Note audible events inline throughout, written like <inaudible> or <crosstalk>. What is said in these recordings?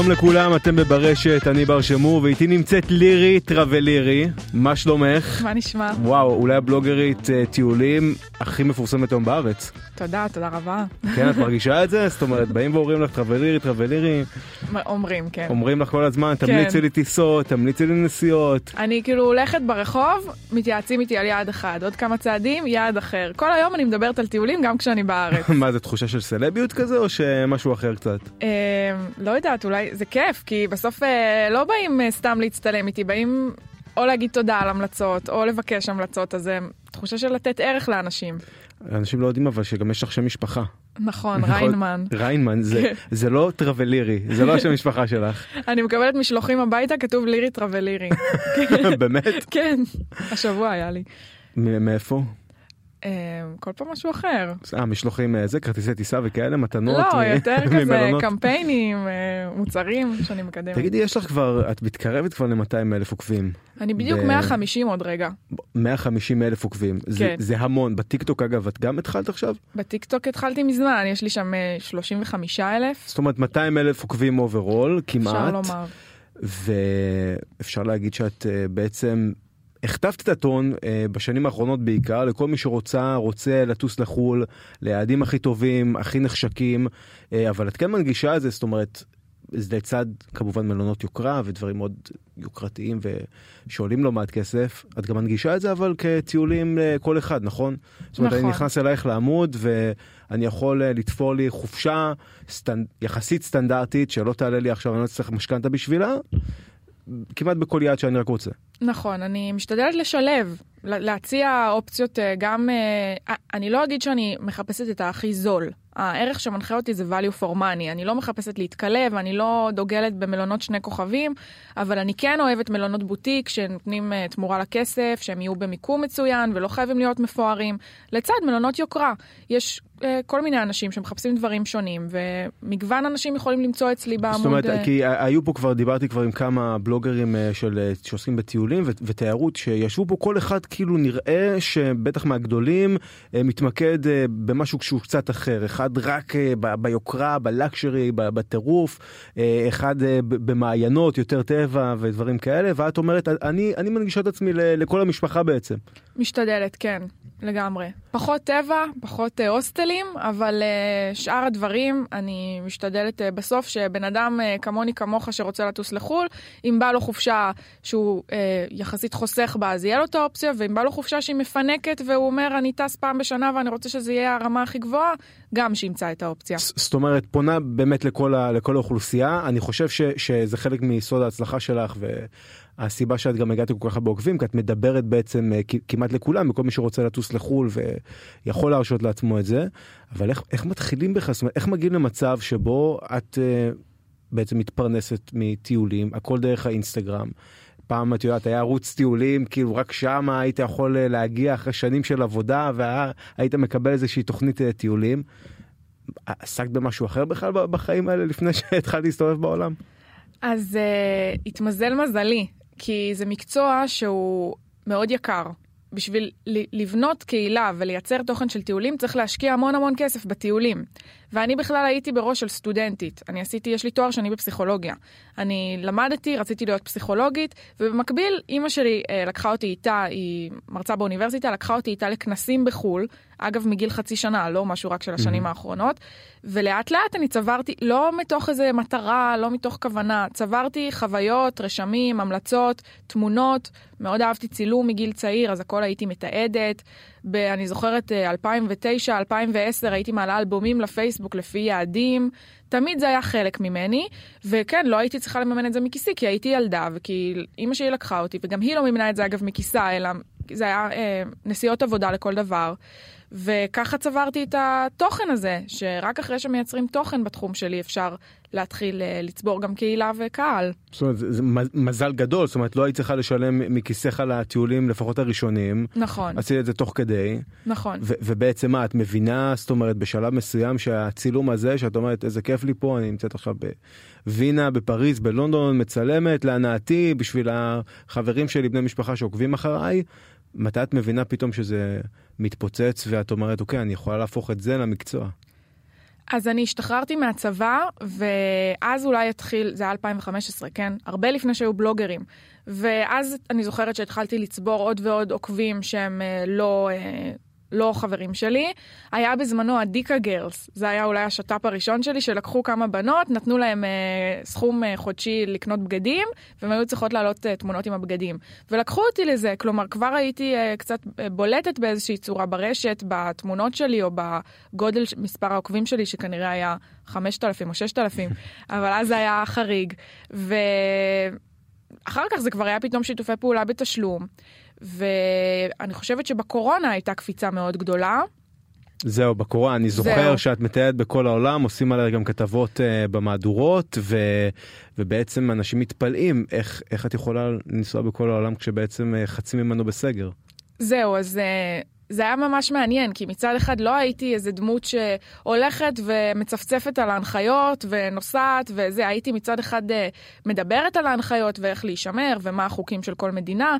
שלום לכולם, אתם בברשת, אני בר שמור, ואיתי נמצאת לירי טרוולירי. מה שלומך? מה נשמע? וואו, אולי הבלוגרית אה, טיולים הכי מפורסמת היום בארץ. תודה, תודה רבה. כן, את מרגישה את זה? זאת אומרת, באים ואומרים לך טרוולירי, טרוולירי, אומרים, כן. אומרים לך כל הזמן, תמליצי לי טיסות, תמליצי לי נסיעות. אני כאילו הולכת ברחוב, מתייעצים איתי על יעד אחד, עוד כמה צעדים, יעד אחר. כל היום אני מדברת על טיולים גם כשאני בארץ. <laughs> מה, זה תחושה של סלביות כזה, או שמשהו אחר קצת? אה, לא יודעת, אולי זה כיף, כי בסוף אה, לא באים אה, סתם להצטלם איתי, באים או להגיד תודה על המלצות, או לבקש המלצות, אז זה תחושה של לתת ערך לאנשים. אנשים לא יודעים אבל שגם יש לך שם משפחה. נכון, ריינמן. ריינמן, זה- זה לא טרוולירי, זה לא השם משפחה שלך. <laughs> אני מקבלת משלוחים הביתה, כתוב לירי טרוולירי. <laughs> באמת? כן, השבוע היה לי. מאיפה? אה, כל פעם משהו אחר. אה, משלוחים אה, זה, כרטיסי טיסה וכאלה, מתנות? לא, מ- יותר <laughs> כזה? קמפיינים, אה, מוצרים שאני מקדמת. תגידי, יש לך כבר, את מתקרבת כבר ל-200 אלף עוקבים. אני בדיוק ב- 150 עוד רגע. 150 אלף עוקבים. זה- כן. זה המון. בטיקטוק אגב, את גם התחלת עכשיו? בטיקטוק התחלתי מזמן, יש לי שם אה, 35 אלף, זאת אומרת 200 אלף עוקבים overall, אפשר כמעט. לומר. ואפשר להגיד שאת בעצם הכתבת את הטון אה, בשנים האחרונות בעיקר לכל מי שרוצה, רוצה לטוס לחו"ל, ליעדים הכי טובים, הכי נחשקים, אה, אבל את כן מנגישה את זה, זאת אומרת, זה לצד כמובן מלונות יוקרה ודברים מאוד יוקרתיים ושעולים לא מעט כסף, את גם מנגישה את זה אבל כטיולים לכל אחד, נכון? זאת אומרת, אני נכון. נכנס אלייך לעמוד ואני יכול אה, לתפור לי חופשה סטנ... יחסית סטנדרטית שלא תעלה לי עכשיו, אני לא אצטרך משכנתה בשבילה, כמעט בכל יעד שאני רק רוצה. נכון, אני משתדלת לשלב, לה- להציע אופציות אה, גם, אה, אני לא אגיד שאני מחפשת את הכי זול. הערך שמנחה אותי זה value for money, אני לא מחפשת להתקלב, אני לא דוגלת במלונות שני כוכבים, אבל אני כן אוהבת מלונות בוטיק שנותנים אה, תמורה לכסף, שהם יהיו במיקום מצוין ולא חייבים להיות מפוארים, לצד מלונות יוקרה. יש אה, כל מיני אנשים שמחפשים דברים שונים, ומגוון אנשים יכולים למצוא אצלי בעמוד. זאת אומרת, אה, כי היו פה כבר, דיברתי כבר עם כמה בלוגרים אה, של, שעוסקים בטיולים ו- ותיירות, שישבו פה כל אחד כאילו נראה שבטח מהגדולים אה, מתמקד אה, במשהו שהוא קצת אחר. אחד רק אה, ביוקרה, בלקשרי, בטירוף, אה, אחד אה, במעיינות, יותר טבע ודברים כאלה, ואת אומרת, אני, אני מנגישה את עצמי לכל המשפחה בעצם. משתדלת, כן, לגמרי. פחות טבע, פחות הוסטלים, אבל שאר הדברים, אני משתדלת בסוף שבן אדם כמוני כמוך שרוצה לטוס לחו"ל, אם בא לו חופשה שהוא יחסית חוסך בה, אז יהיה לו את האופציה, ואם בא לו חופשה שהיא מפנקת והוא אומר, אני טס פעם בשנה ואני רוצה שזה יהיה הרמה הכי גבוהה, גם שימצא את האופציה. זאת אומרת, פונה באמת לכל, ה, לכל האוכלוסייה. אני חושב ש, שזה חלק מיסוד ההצלחה שלך, והסיבה שאת גם הגעת כל כך הרבה עוקבים, כי את מדברת בעצם אה, כמעט לכולם, לכל מי שרוצה לטוס לחו"ל ויכול להרשות לעצמו את זה. אבל איך, איך מתחילים בכלל? זאת אומרת, איך מגיעים למצב שבו את אה, בעצם מתפרנסת מטיולים, הכל דרך האינסטגרם. פעם את יודעת היה ערוץ טיולים כאילו רק שם היית יכול אה, להגיע אחרי שנים של עבודה והיית מקבל איזושהי תוכנית אה, טיולים. עסקת במשהו אחר בכלל בחיים האלה לפני <laughs> שהתחלת להסתובב בעולם? אז uh, התמזל מזלי, כי זה מקצוע שהוא מאוד יקר. בשביל לבנות קהילה ולייצר תוכן של טיולים צריך להשקיע המון המון כסף בטיולים. ואני בכלל הייתי בראש של סטודנטית. אני עשיתי, יש לי תואר שני בפסיכולוגיה. אני למדתי, רציתי להיות פסיכולוגית, ובמקביל אימא שלי אה, לקחה אותי איתה, היא מרצה באוניברסיטה, לקחה אותי איתה לכנסים בחו"ל, אגב מגיל חצי שנה, לא משהו רק של השנים האחרונות, ולאט לאט אני צברתי, לא מתוך איזה מטרה, לא מתוך כוונה, צברתי חוויות, רשמים, המלצות, תמונות, מאוד אהבתי צילום מגיל צעיר, אז הכל הייתי מתעדת. ב- אני זוכרת אה, 2009, 2010, הייתי מעלה אלבומים לפייסבוק לפי יעדים. תמיד זה היה חלק ממני, וכן, לא הייתי צריכה לממן את זה מכיסי, כי הייתי ילדה, וכי אימא שלי לקחה אותי, וגם היא לא מימנה את זה אגב מכיסה, אלא זה היה אה, נסיעות עבודה לכל דבר. וככה צברתי את התוכן הזה, שרק אחרי שמייצרים תוכן בתחום שלי אפשר להתחיל אה, לצבור גם קהילה וקהל. זאת אומרת, זה מזל גדול, זאת אומרת, לא היית צריכה לשלם מכיסך לטיולים, לפחות הראשונים. נכון. עשית את זה תוך כדי. נכון. ובעצם מה, את מבינה, זאת אומרת, בשלב מסוים שהצילום הזה, שאת אומרת, איזה כיף לי פה, אני נמצאת עכשיו בווינה, בפריז, בלונדון, מצלמת להנאתי בשביל החברים שלי, בני משפחה שעוקבים אחריי. מתי את מבינה פתאום שזה מתפוצץ ואת אומרת, אוקיי, אני יכולה להפוך את זה למקצוע? אז אני השתחררתי מהצבא, ואז אולי התחיל, זה היה 2015, כן? הרבה לפני שהיו בלוגרים. ואז אני זוכרת שהתחלתי לצבור עוד ועוד עוקבים שהם אה, לא... לא חברים שלי, היה בזמנו הדיקה גרלס, זה היה אולי השת"פ הראשון שלי, שלקחו כמה בנות, נתנו להם אה, סכום אה, חודשי לקנות בגדים, והן היו צריכות לעלות אה, תמונות עם הבגדים. ולקחו אותי לזה, כלומר כבר הייתי אה, קצת אה, בולטת באיזושהי צורה ברשת, בתמונות שלי או בגודל מספר העוקבים שלי, שכנראה היה 5,000 או 6,000, <laughs> אבל אז זה היה חריג. ואחר כך זה כבר היה פתאום שיתופי פעולה בתשלום. ואני חושבת שבקורונה הייתה קפיצה מאוד גדולה. זהו, בקורונה, אני זוכר זהו. שאת מטיילת בכל העולם, עושים עליה גם כתבות uh, במהדורות, ו, ובעצם אנשים מתפלאים איך, איך את יכולה לנסוע בכל העולם כשבעצם uh, חצי ממנו בסגר. זהו, אז uh, זה היה ממש מעניין, כי מצד אחד לא הייתי איזה דמות שהולכת ומצפצפת על ההנחיות ונוסעת וזה, הייתי מצד אחד מדברת על ההנחיות ואיך להישמר ומה החוקים של כל מדינה,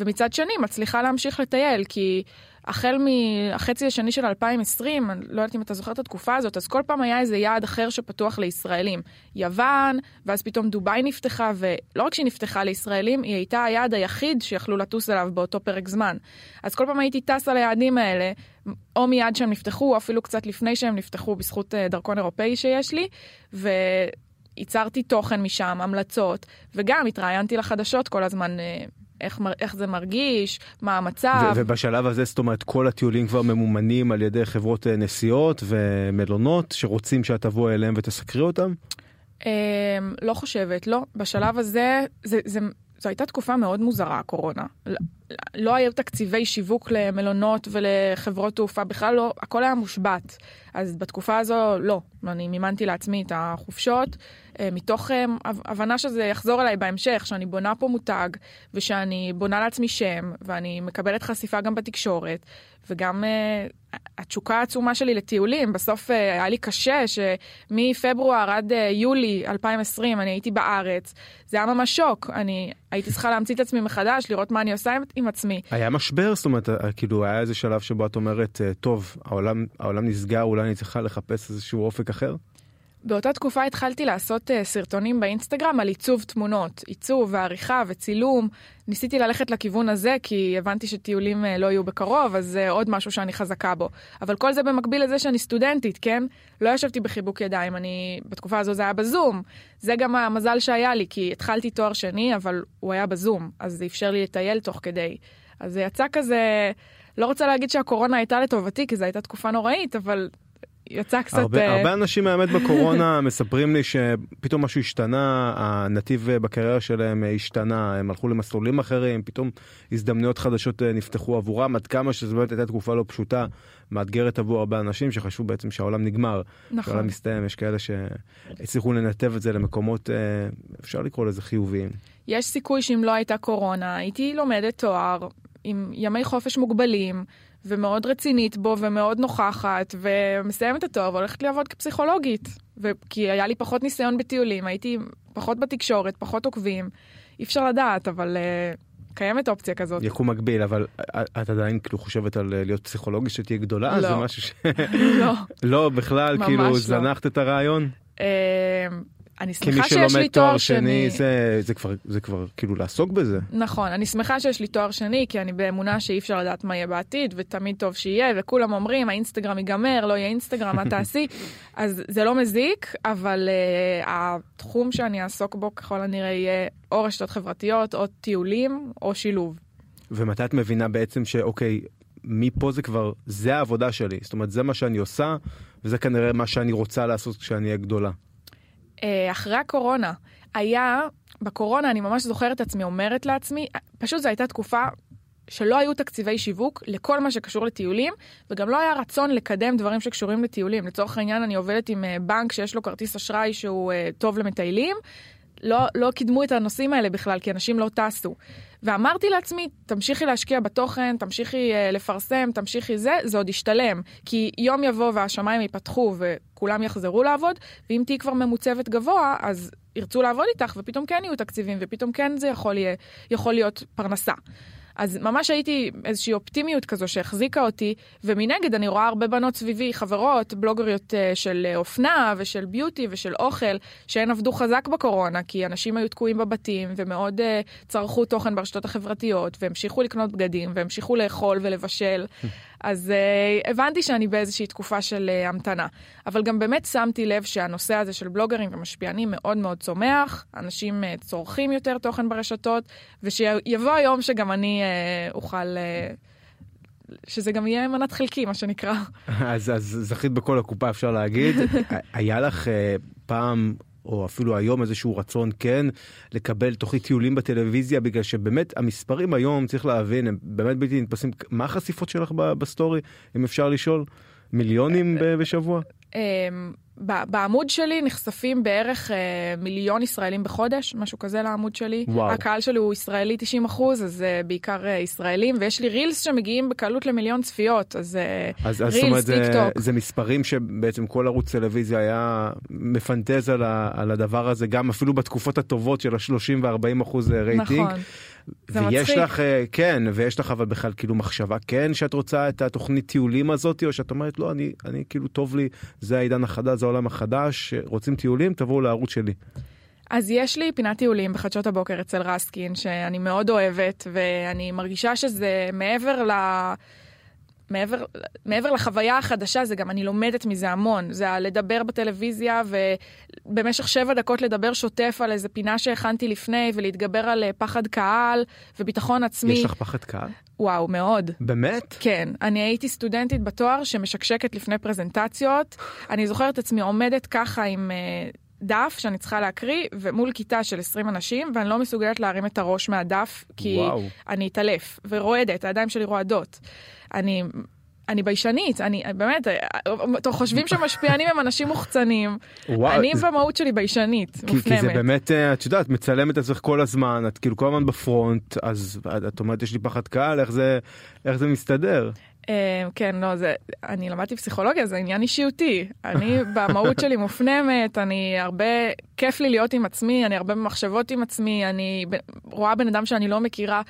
ומצד שני מצליחה להמשיך לטייל, כי החל מהחצי השני של 2020, אני לא יודעת אם אתה זוכר את התקופה הזאת, אז כל פעם היה איזה יעד אחר שפתוח לישראלים. יוון, ואז פתאום דובאי נפתחה, ולא רק שהיא נפתחה לישראלים, היא הייתה היעד היחיד שיכלו לטוס אליו באותו פרק זמן. אז כל פעם הייתי טסה ליעדים האלה, או מיד שהם נפתחו, או אפילו קצת לפני שהם נפתחו, בזכות אה, דרכון אירופאי שיש לי, ו... ייצרתי תוכן משם, המלצות, וגם התראיינתי לחדשות כל הזמן אה, איך, איך זה מרגיש, מה המצב. ובשלב הזה, זאת אומרת, כל הטיולים כבר ממומנים על ידי חברות אה, נסיעות ומלונות שרוצים שאת תבוא אליהם ותסקרי אותם? אמ, לא חושבת, לא. בשלב הזה, זה, זה, זו הייתה תקופה מאוד מוזרה, הקורונה. לא היו תקציבי שיווק למלונות ולחברות תעופה, בכלל לא, הכל היה מושבת. אז בתקופה הזו, לא. אני מימנתי לעצמי את החופשות. אה, מתוך אה, הבנה שזה יחזור אליי בהמשך, שאני בונה פה מותג, ושאני בונה לעצמי שם, ואני מקבלת חשיפה גם בתקשורת, וגם uh, התשוקה העצומה שלי לטיולים, בסוף uh, היה לי קשה שמפברואר עד uh, יולי 2020 אני הייתי בארץ, זה היה ממש שוק, אני הייתי צריכה להמציא את עצמי מחדש, לראות מה אני עושה עם, עם עצמי. היה משבר? זאת אומרת, כאילו היה איזה שלב שבו את אומרת, טוב, העולם, העולם נסגר, אולי אני צריכה לחפש איזשהו אופק אחר? באותה תקופה התחלתי לעשות uh, סרטונים באינסטגרם על עיצוב תמונות, עיצוב ועריכה וצילום. ניסיתי ללכת לכיוון הזה כי הבנתי שטיולים uh, לא יהיו בקרוב, אז זה uh, עוד משהו שאני חזקה בו. אבל כל זה במקביל לזה שאני סטודנטית, כן? לא ישבתי בחיבוק ידיים, אני... בתקופה הזו זה היה בזום. זה גם המזל שהיה לי, כי התחלתי תואר שני, אבל הוא היה בזום, אז זה אפשר לי לטייל תוך כדי. אז זה יצא כזה... לא רוצה להגיד שהקורונה הייתה לטובתי, כי זו הייתה תקופה נוראית, אבל יצא קצת... הרבה, uh... הרבה אנשים האמת בקורונה <laughs> מספרים לי שפתאום משהו השתנה, הנתיב בקריירה שלהם השתנה, הם הלכו למסלולים אחרים, פתאום הזדמנויות חדשות אה, נפתחו עבורם, עד כמה שזו באמת הייתה תקופה לא פשוטה, מאתגרת עבור הרבה אנשים שחשבו בעצם שהעולם נגמר. נכון. שהעולם מסתיים, יש כאלה שהצליחו לנתב את זה למקומות, אה, אפשר לקרוא לזה חיוביים. יש סיכוי שאם לא הייתה קורונה, הייתי לומדת תואר עם ימי חופש מוגבלים. ומאוד רצינית בו ומאוד נוכחת, ומסיימת את התואר והולכת לעבוד כפסיכולוגית. כי היה לי פחות ניסיון בטיולים, הייתי פחות בתקשורת, פחות עוקבים. אי אפשר לדעת, אבל uh, קיימת אופציה כזאת. יקום מקביל, אבל את עדיין כאילו חושבת על אה, להיות פסיכולוגית שתהיה גדולה? לא. זה משהו ש... <laughs> לא. לא, בכלל, כאילו לא. זנחת את הרעיון? Uh, אני שמחה שיש לי תואר שני. זה, זה, כבר, זה כבר כאילו לעסוק בזה. נכון, אני שמחה שיש לי תואר שני, כי אני באמונה שאי אפשר לדעת מה יהיה בעתיד, ותמיד טוב שיהיה, וכולם אומרים, האינסטגרם ייגמר, לא יהיה אינסטגרם, מה תעשי? <laughs> אז זה לא מזיק, אבל uh, התחום שאני אעסוק בו ככל הנראה יהיה או רשתות חברתיות, או טיולים, או שילוב. ומתי את מבינה בעצם שאוקיי, מפה זה כבר, זה העבודה שלי, זאת אומרת, זה מה שאני עושה, וזה כנראה מה שאני רוצה לעשות כשאני אהיה גדולה. אה, אחרי הקורונה, היה, בקורונה אני ממש זוכרת את עצמי אומרת לעצמי, פשוט זו הייתה תקופה שלא היו תקציבי שיווק לכל מה שקשור לטיולים, וגם לא היה רצון לקדם דברים שקשורים לטיולים. לצורך העניין, אני עובדת עם אה, בנק שיש לו כרטיס אשראי שהוא uh, טוב למטיילים, לא, לא קידמו את הנושאים האלה בכלל, כי אנשים לא טסו. ואמרתי לעצמי, תמשיכי להשקיע בתוכן, תמשיכי uh, לפרסם, תמשיכי זה, זה עוד ישתלם. כי יום יבוא והשמיים ייפתחו וכולם יחזרו לעבוד, ואם תהיי כבר ממוצבת גבוה, אז ירצו לעבוד איתך, ופתאום כן יהיו תקציבים, ופתאום כן זה יכול, יהיה, יכול להיות פרנסה. אז ממש הייתי איזושהי אופטימיות כזו שהחזיקה אותי, ומנגד אני רואה הרבה בנות סביבי, חברות, בלוגריות אה, של אה, אופנה ושל ביוטי ושל אוכל, שהן עבדו חזק בקורונה, כי אנשים היו תקועים בבתים ומאוד uh, צרכו תוכן ברשתות החברתיות, והמשיכו לקנות בגדים, והמשיכו לאכול ולבשל. אז uh, הבנתי שאני באיזושהי תקופה של uh, המתנה. אבל גם באמת שמתי לב שהנושא הזה של בלוגרים ומשפיענים מאוד מאוד צומח, אנשים uh, צורכים יותר תוכן ברשתות, ושיבוא היום שגם אני uh, אוכל... Uh, שזה גם יהיה מנת חלקי, מה שנקרא. <laughs> אז, אז זכית בכל הקופה, אפשר להגיד. <laughs> היה לך uh, פעם או אפילו היום איזשהו רצון כן לקבל תוכנית טיולים בטלוויזיה בגלל שבאמת המספרים היום צריך להבין הם באמת בלתי נתפסים מה החשיפות שלך בסטורי אם אפשר לשאול מיליונים בשבוע. אמ, בעמוד שלי נחשפים בערך אה, מיליון ישראלים בחודש, משהו כזה לעמוד שלי. וואו. הקהל שלי הוא ישראלי 90 אחוז, אז אה, בעיקר אה, ישראלים, ויש לי reels שמגיעים בקלות למיליון צפיות, אז, אז reels, TikTok. זה, זה מספרים שבעצם כל ערוץ טלוויזיה היה מפנטז על, ה, על הדבר הזה, גם אפילו בתקופות הטובות של ה-30 ו-40 אחוז רייטינג. נכון. זה ויש מצחיק. לך, אה, כן, ויש לך אבל בכלל כאילו מחשבה כן שאת רוצה את התוכנית טיולים הזאת, או שאת אומרת לא, אני, אני כאילו טוב לי, זה העידן החדש, זה העולם החדש, רוצים טיולים, תבואו לערוץ שלי. אז יש לי פינת טיולים בחדשות הבוקר אצל רסקין, שאני מאוד אוהבת, ואני מרגישה שזה מעבר ל... מעבר, מעבר לחוויה החדשה זה גם אני לומדת מזה המון זה לדבר בטלוויזיה ובמשך שבע דקות לדבר שוטף על איזה פינה שהכנתי לפני ולהתגבר על אה, פחד קהל וביטחון עצמי. יש לך פחד קהל? וואו מאוד. באמת? כן אני הייתי סטודנטית בתואר שמשקשקת לפני פרזנטציות אני זוכרת עצמי עומדת ככה עם. אה, דף שאני צריכה להקריא ומול כיתה של 20 אנשים ואני לא מסוגלת להרים את הראש מהדף כי וואו. אני אתעלף ורועדת הידיים שלי רועדות. אני אני ביישנית, אני באמת, אתם חושבים שמשפיענים הם אנשים מוחצנים, וואו, אני זה... במהות שלי ביישנית, כי, מופנמת. כי זה באמת, אה, את יודעת, מצלמת את עצמך כל הזמן, את כאילו כל הזמן בפרונט, אז את אומרת יש לי פחד קהל, איך זה, איך זה מסתדר? אה, כן, לא, זה, אני למדתי פסיכולוגיה, זה עניין אישיותי. אני <laughs> במהות שלי מופנמת, אני הרבה, כיף לי להיות עם עצמי, אני הרבה במחשבות עם עצמי, אני רואה בן אדם שאני לא מכירה.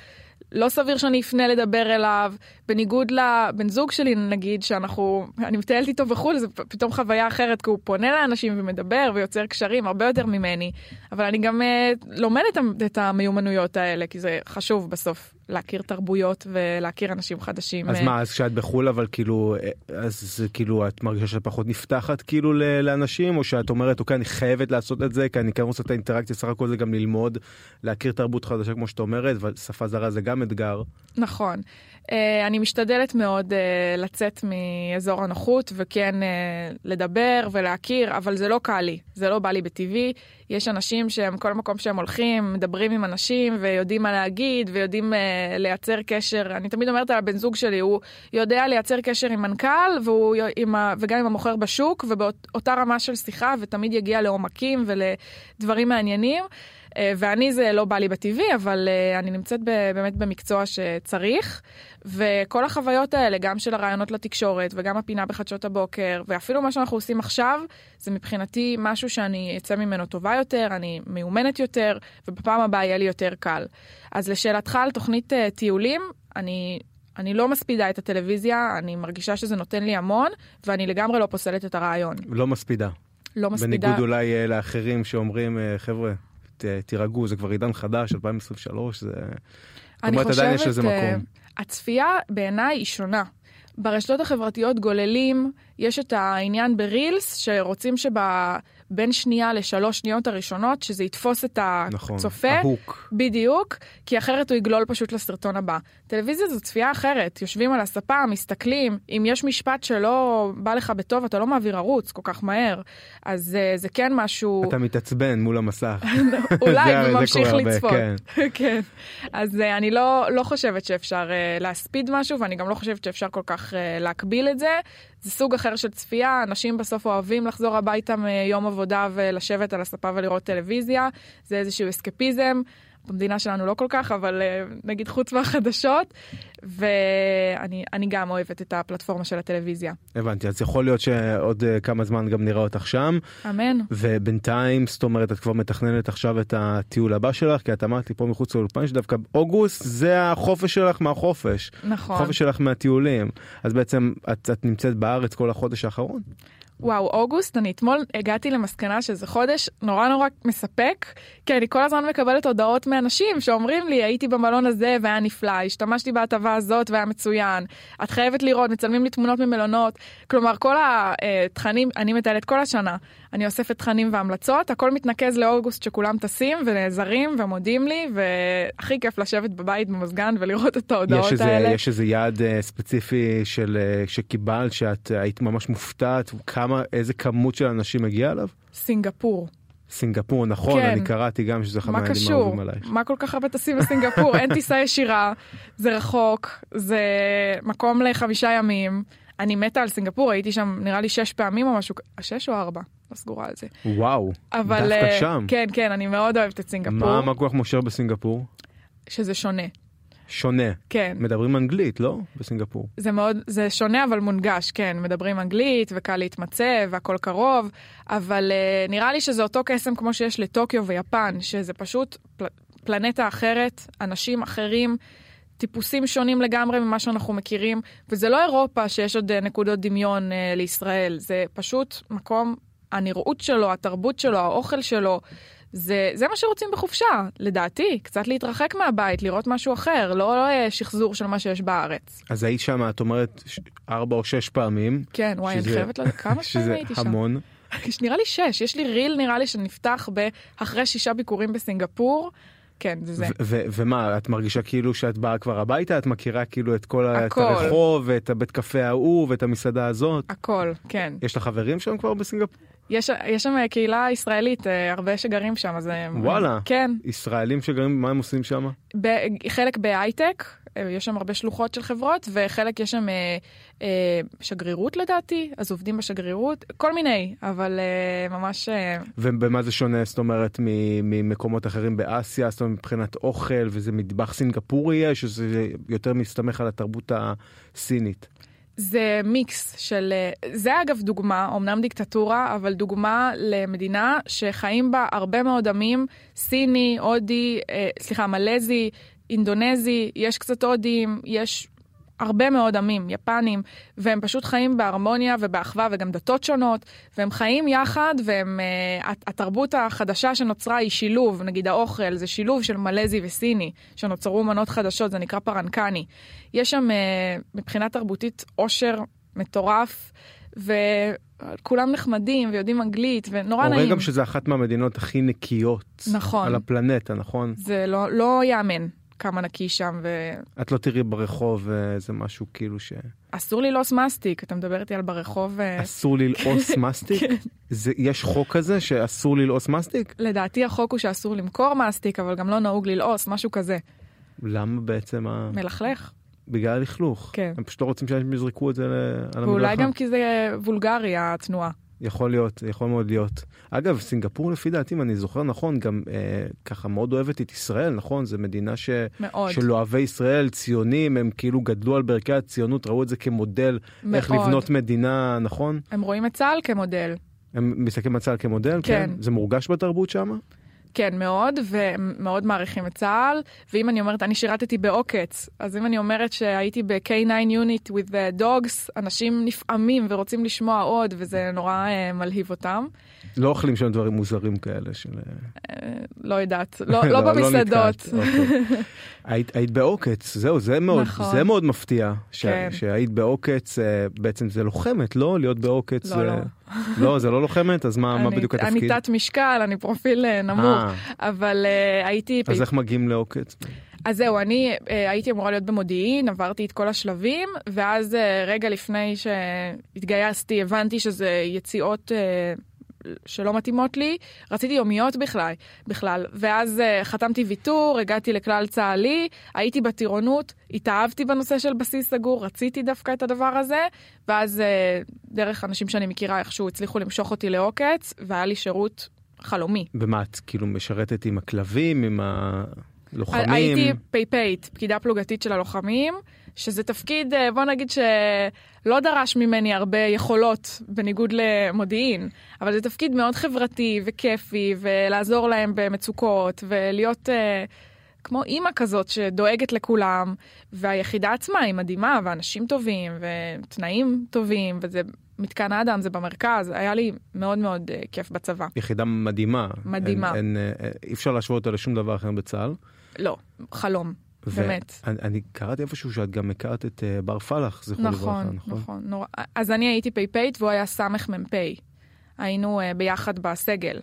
לא סביר שאני אפנה לדבר אליו, בניגוד לבן זוג שלי נגיד, שאנחנו, אני מטיילת איתו בחו"ל, זה פתאום חוויה אחרת, כי הוא פונה לאנשים ומדבר ויוצר קשרים הרבה יותר ממני, אבל אני גם uh, לומדת את המיומנויות האלה, כי זה חשוב בסוף. להכיר תרבויות ולהכיר אנשים חדשים. אז מה, אז כשאת בחו"ל אבל כאילו, אה, אז כאילו את מרגישה שאת פחות נפתחת כאילו לאנשים, או שאת אומרת, אוקיי, אני חייבת לעשות את זה, כי אני כן רוצה את האינטראקציה, סך הכל זה גם ללמוד, להכיר תרבות חדשה כמו שאת אומרת, ושפה זרה זה גם אתגר. נכון. Uh, אני משתדלת מאוד uh, לצאת מאזור הנוחות וכן uh, לדבר ולהכיר, אבל זה לא קל לי, זה לא בא לי בטבעי. יש אנשים שהם כל מקום שהם הולכים, מדברים עם אנשים ויודעים מה להגיד ויודעים לייצר קשר. אני תמיד אומרת על הבן זוג שלי, הוא יודע לייצר קשר עם מנכ"ל וגם עם המוכר בשוק ובאותה רמה של שיחה ותמיד יגיע לעומקים ולדברים מעניינים. אה, ואני זה לא בא לי בטבעי, אבל אה, אני נמצאת באמת במקצוע שצריך, וכל החוויות האלה, גם של הרעיונות לתקשורת וגם הפינה בחדשות הבוקר, ואפילו מה שאנחנו עושים עכשיו, זה מבחינתי משהו שאני אצא ממנו טובה יותר, אני מיומנת יותר, ובפעם הבאה יהיה לי יותר קל. אז לשאלתך על תוכנית אה, טיולים, אני אני לא מספידה את הטלוויזיה, אני מרגישה שזה נותן לי המון, ואני לגמרי לא פוסלת את הרעיון. לא מספידה. לא מספידה. בניגוד אולי לאחרים שאומרים, חבר'ה, תירגעו, זה כבר עידן חדש, 2023, זה... אני אומרת, חושבת, יש לזה מקום. אה, הצפייה בעיניי היא שונה. ברשתות החברתיות גוללים, יש את העניין ברילס, שרוצים בין שנייה לשלוש שניות הראשונות, שזה יתפוס את נכון, הצופה. ההוק. בדיוק, כי אחרת הוא יגלול פשוט לסרטון הבא. טלוויזיה זו צפייה אחרת, יושבים על הספה, מסתכלים, אם יש משפט שלא בא לך בטוב, אתה לא מעביר ערוץ כל כך מהר, אז uh, זה כן משהו... אתה מתעצבן מול המסך. <laughs> אולי, <laughs> וממשיך לצפות. כן. <laughs> כן. אז uh, אני לא, לא חושבת שאפשר uh, להספיד משהו, ואני גם לא חושבת שאפשר כל כך uh, להקביל את זה. זה סוג אחר של צפייה, אנשים בסוף אוהבים לחזור הביתה מיום עבודה ולשבת על הספה ולראות טלוויזיה, זה איזשהו אסקפיזם. במדינה שלנו לא כל כך, אבל אה, נגיד חוץ מהחדשות, ואני אני גם אוהבת את הפלטפורמה של הטלוויזיה. הבנתי, אז יכול להיות שעוד אה, כמה זמן גם נראה אותך שם, אמן. ובינתיים, זאת אומרת, את כבר מתכננת עכשיו את הטיול הבא שלך, כי את אמרת לי פה מחוץ לאולפן שדווקא אוגוסט זה החופש שלך מהחופש. נכון. חופש שלך מהטיולים. אז בעצם את, את נמצאת בארץ כל החודש האחרון? וואו, אוגוסט, אני אתמול הגעתי למסקנה שזה חודש נורא נורא מספק, כי אני כל הזמן מקבלת הודעות מאנשים שאומרים לי, הייתי במלון הזה והיה נפלא, השתמשתי בהטבה הזאת והיה מצוין, את חייבת לראות, מצלמים לי תמונות ממלונות, כלומר כל התכנים, אני מטיילת כל השנה, אני אוספת תכנים והמלצות, הכל מתנקז לאוגוסט שכולם טסים ונעזרים ומודים לי, והכי כיף לשבת בבית במזגן ולראות את ההודעות יש איזה, האלה. יש איזה יעד אה, ספציפי של, אה, שקיבלת, שאת היית ממש מופתעת, כמה, איזה כמות של אנשים הגיע אליו? סינגפור. סינגפור, נכון, כן. אני קראתי גם שזה אחד מה מהילדים? האהובים עלייך. מה כל כך הרבה טסים בסינגפור? אין טיסה ישירה, זה רחוק, זה מקום לחמישה ימים. אני מתה על סינגפור, הייתי שם נראה לי שש פעמים או משהו, שש או ארבע? לא סגורה על זה. וואו, אבל... דווקא אה, שם. כן, כן, אני מאוד אוהבת את סינגפור. מה, מה כל כך מושך בסינגפור? שזה שונה. שונה. כן. מדברים אנגלית, לא? בסינגפור. זה מאוד, זה שונה אבל מונגש, כן, מדברים אנגלית וקל להתמצא והכל קרוב, אבל uh, נראה לי שזה אותו קסם כמו שיש לטוקיו ויפן, שזה פשוט פל, פלנטה אחרת, אנשים אחרים, טיפוסים שונים לגמרי ממה שאנחנו מכירים, וזה לא אירופה שיש עוד uh, נקודות דמיון uh, לישראל, זה פשוט מקום, הנראות שלו, התרבות שלו, האוכל שלו. זה, זה מה שרוצים בחופשה, לדעתי, קצת להתרחק מהבית, לראות משהו אחר, לא, לא אה, שחזור של מה שיש בארץ. אז היית שם, את אומרת, ארבע או שש פעמים. כן, וואי, אני שזה- חייבת לדעת כמה <laughs> פעמים שזה הייתי שם. המון. <laughs> נראה לי שש, יש לי ריל נראה לי שנפתח אחרי שישה ביקורים בסינגפור. כן, זה זה. ומה, את מרגישה כאילו שאת באה כבר הביתה? את מכירה כאילו את כל ה- את הכל. הרחוב, ואת הבית קפה ההוא, ואת המסעדה הזאת? הכל, כן. יש לך חברים שם כבר בסינגפור? יש, יש שם אה, קהילה ישראלית, אה, הרבה שגרים שם, אז... אה, וואלה. כן, ישראלים שגרים, מה הם עושים שם? חלק בהייטק, יש שם הרבה שלוחות של חברות, וחלק יש שם אה, אה, שגרירות לדעתי, אז עובדים בשגרירות, כל מיני, אבל אה, ממש... אה, ובמה זה שונה, זאת אומרת, ממקומות אחרים באסיה, זאת אומרת, מבחינת אוכל, וזה מטבח סינגפורי יש, או שזה יותר מסתמך על התרבות הסינית? זה מיקס של, זה אגב דוגמה, אמנם דיקטטורה, אבל דוגמה למדינה שחיים בה הרבה מאוד עמים, סיני, הודי, אה, סליחה, מלזי, אינדונזי, יש קצת הודים, יש הרבה מאוד עמים, יפנים, והם פשוט חיים בהרמוניה ובאחווה וגם דתות שונות, והם חיים יחד, והם, הת- התרבות החדשה שנוצרה היא שילוב, נגיד האוכל זה שילוב של מלזי וסיני, שנוצרו מנות חדשות, זה נקרא פרנקני. יש שם אה, מבחינה תרבותית עושר מטורף, וכולם נחמדים ויודעים אנגלית, ונורא נעים. גם שזה אחת מהמדינות הכי נקיות נכון. על הפלנטה, נכון? זה לא, לא ייאמן כמה נקי שם, את לא תראי ברחוב איזה משהו כאילו ש... ואסור ללעוס מסטיק, אתה מדבר איתי על ברחוב, אה, אסור ללעוס <laughs> מסטיק? כן. זה, יש חוק כזה שאסור ללעוס מסטיק? לדעתי החוק הוא שאסור למכור מסטיק, אבל גם לא נהוג ללעוס, משהו כזה. למה בעצם ה... מלכלך. בגלל הלכלוך? כן. הם פשוט לא רוצים שאנשים יזרקו את זה על המדרכה? ואולי גם כי זה וולגרי התנועה. יכול להיות, יכול מאוד להיות. אגב, סינגפור לפי דעתי, אם אני זוכר נכון, גם אה, ככה מאוד אוהבת את ישראל, נכון? זו מדינה ש... מאוד. של אוהבי ישראל, ציונים, הם כאילו גדלו על ברכי הציונות, ראו את זה כמודל, איך מאוד. לבנות מדינה, נכון? הם רואים את צה"ל כמודל. הם מסתכלים על צה"ל כמודל, כן? כן. זה מורגש בתרבות שם? כן, מאוד, ומאוד מעריכים את צה"ל. ואם אני אומרת, אני שירתתי בעוקץ, אז אם אני אומרת שהייתי ב-K9 unit with the dogs, אנשים נפעמים ורוצים לשמוע עוד, וזה נורא אה, מלהיב אותם. לא אוכלים שם דברים מוזרים כאלה של... אה, לא יודעת, <laughs> לא, לא במסעדות. נתקעת, אוקיי. היית, היית בעוקץ, זהו, זה מאוד, נכון. זה מאוד מפתיע. ש, כן. שהיית בעוקץ, אה, בעצם זה לוחמת, לא? להיות בעוקץ. לא, זה... לא. לא, זה לא לוחמת? אז מה מה אני- בדיוק התפקיד? אני תת משקל, אני פרופיל אה, נמוך, אה, אבל אה, הייתי... אז איך מגיעים לעוקץ? אז זהו, אני אה, הייתי אמורה להיות במודיעין, עברתי את כל השלבים, ואז אה, רגע לפני שהתגייסתי הבנתי שזה יציאות אה, שלא מתאימות לי, רציתי יומיות בכלל, בכלל. ואז אה, חתמתי ויתור, הגעתי לכלל צה"לי, הייתי בטירונות, התאהבתי בנושא של בסיס סגור, רציתי דווקא את הדבר הזה, ואז אה, דרך אנשים שאני מכירה איכשהו הצליחו למשוך אותי לעוקץ, והיה לי שירות חלומי. ומה את כאילו משרתת עם הכלבים, עם הלוחמים? הייתי פ"פית, פקידה פלוגתית של הלוחמים, שזה תפקיד, אה, בוא נגיד שלא דרש ממני הרבה יכולות בניגוד למודיעין, אבל זה תפקיד מאוד חברתי וכיפי, ולעזור להם במצוקות, ולהיות אה, כמו אימא כזאת שדואגת לכולם, והיחידה עצמה היא מדהימה, ואנשים טובים, ותנאים טובים, וזה מתקן אדם, זה במרכז, היה לי מאוד מאוד אה, כיף בצבא. יחידה מדהימה. מדהימה. אין, אין, אה, אי אפשר להשוות אותה לשום דבר אחר בצה"ל. לא, חלום, באמת. ואני אני קראתי איפשהו שאת גם הכרת את אה, בר פלח, זכרו לברכה, נכון, נכון? נכון, נורא. אז אני הייתי פ"פית והוא היה סמ"פ. היינו uh, ביחד בסגל,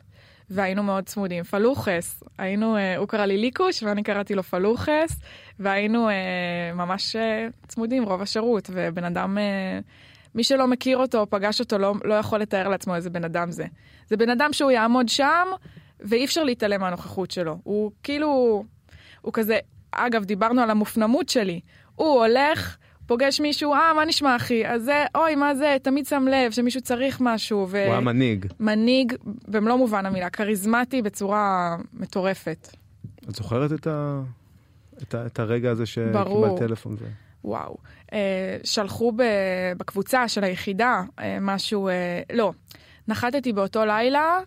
והיינו מאוד צמודים. פלוחס, היינו, uh, הוא קרא לי ליקוש ואני קראתי לו פלוחס, והיינו uh, ממש uh, צמודים רוב השירות, ובן אדם, uh, מי שלא מכיר אותו, פגש אותו, לא, לא יכול לתאר לעצמו איזה בן אדם זה. זה בן אדם שהוא יעמוד שם, ואי אפשר להתעלם מהנוכחות שלו. הוא כאילו, הוא כזה, אגב, דיברנו על המופנמות שלי. הוא הולך, פוגש מישהו, אה, מה נשמע אחי? אז זה, אוי, מה זה, תמיד שם לב שמישהו צריך משהו. ו... הוא היה מנהיג. מנהיג, במלוא מובן המילה, כריזמטי בצורה מטורפת. את זוכרת את, ה... את, ה... את הרגע הזה ברור. שקיבלת טלפון? ו... וואו. אה, שלחו ב... בקבוצה של היחידה אה, משהו, אה, לא, נחתתי באותו לילה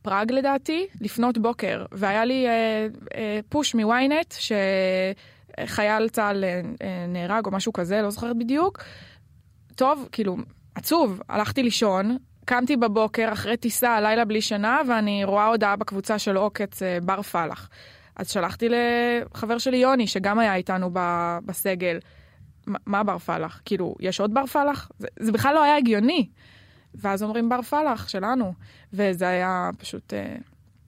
מפראג לדעתי, לפנות בוקר, והיה לי אה, אה, פוש מוויינט, שחייל צה"ל אה, אה, נהרג או משהו כזה, לא זוכרת בדיוק. טוב, כאילו, עצוב, הלכתי לישון, קמתי בבוקר אחרי טיסה, לילה בלי שינה, ואני רואה הודעה בקבוצה של עוקץ אה, בר פלח. אז שלחתי לחבר שלי יוני, שגם היה איתנו ב- בסגל, "מה- מה בר פלח? כאילו, יש עוד בר פלח? זה, זה בכלל לא היה הגיוני. ואז אומרים בר פלח, שלנו. וזה היה פשוט אה,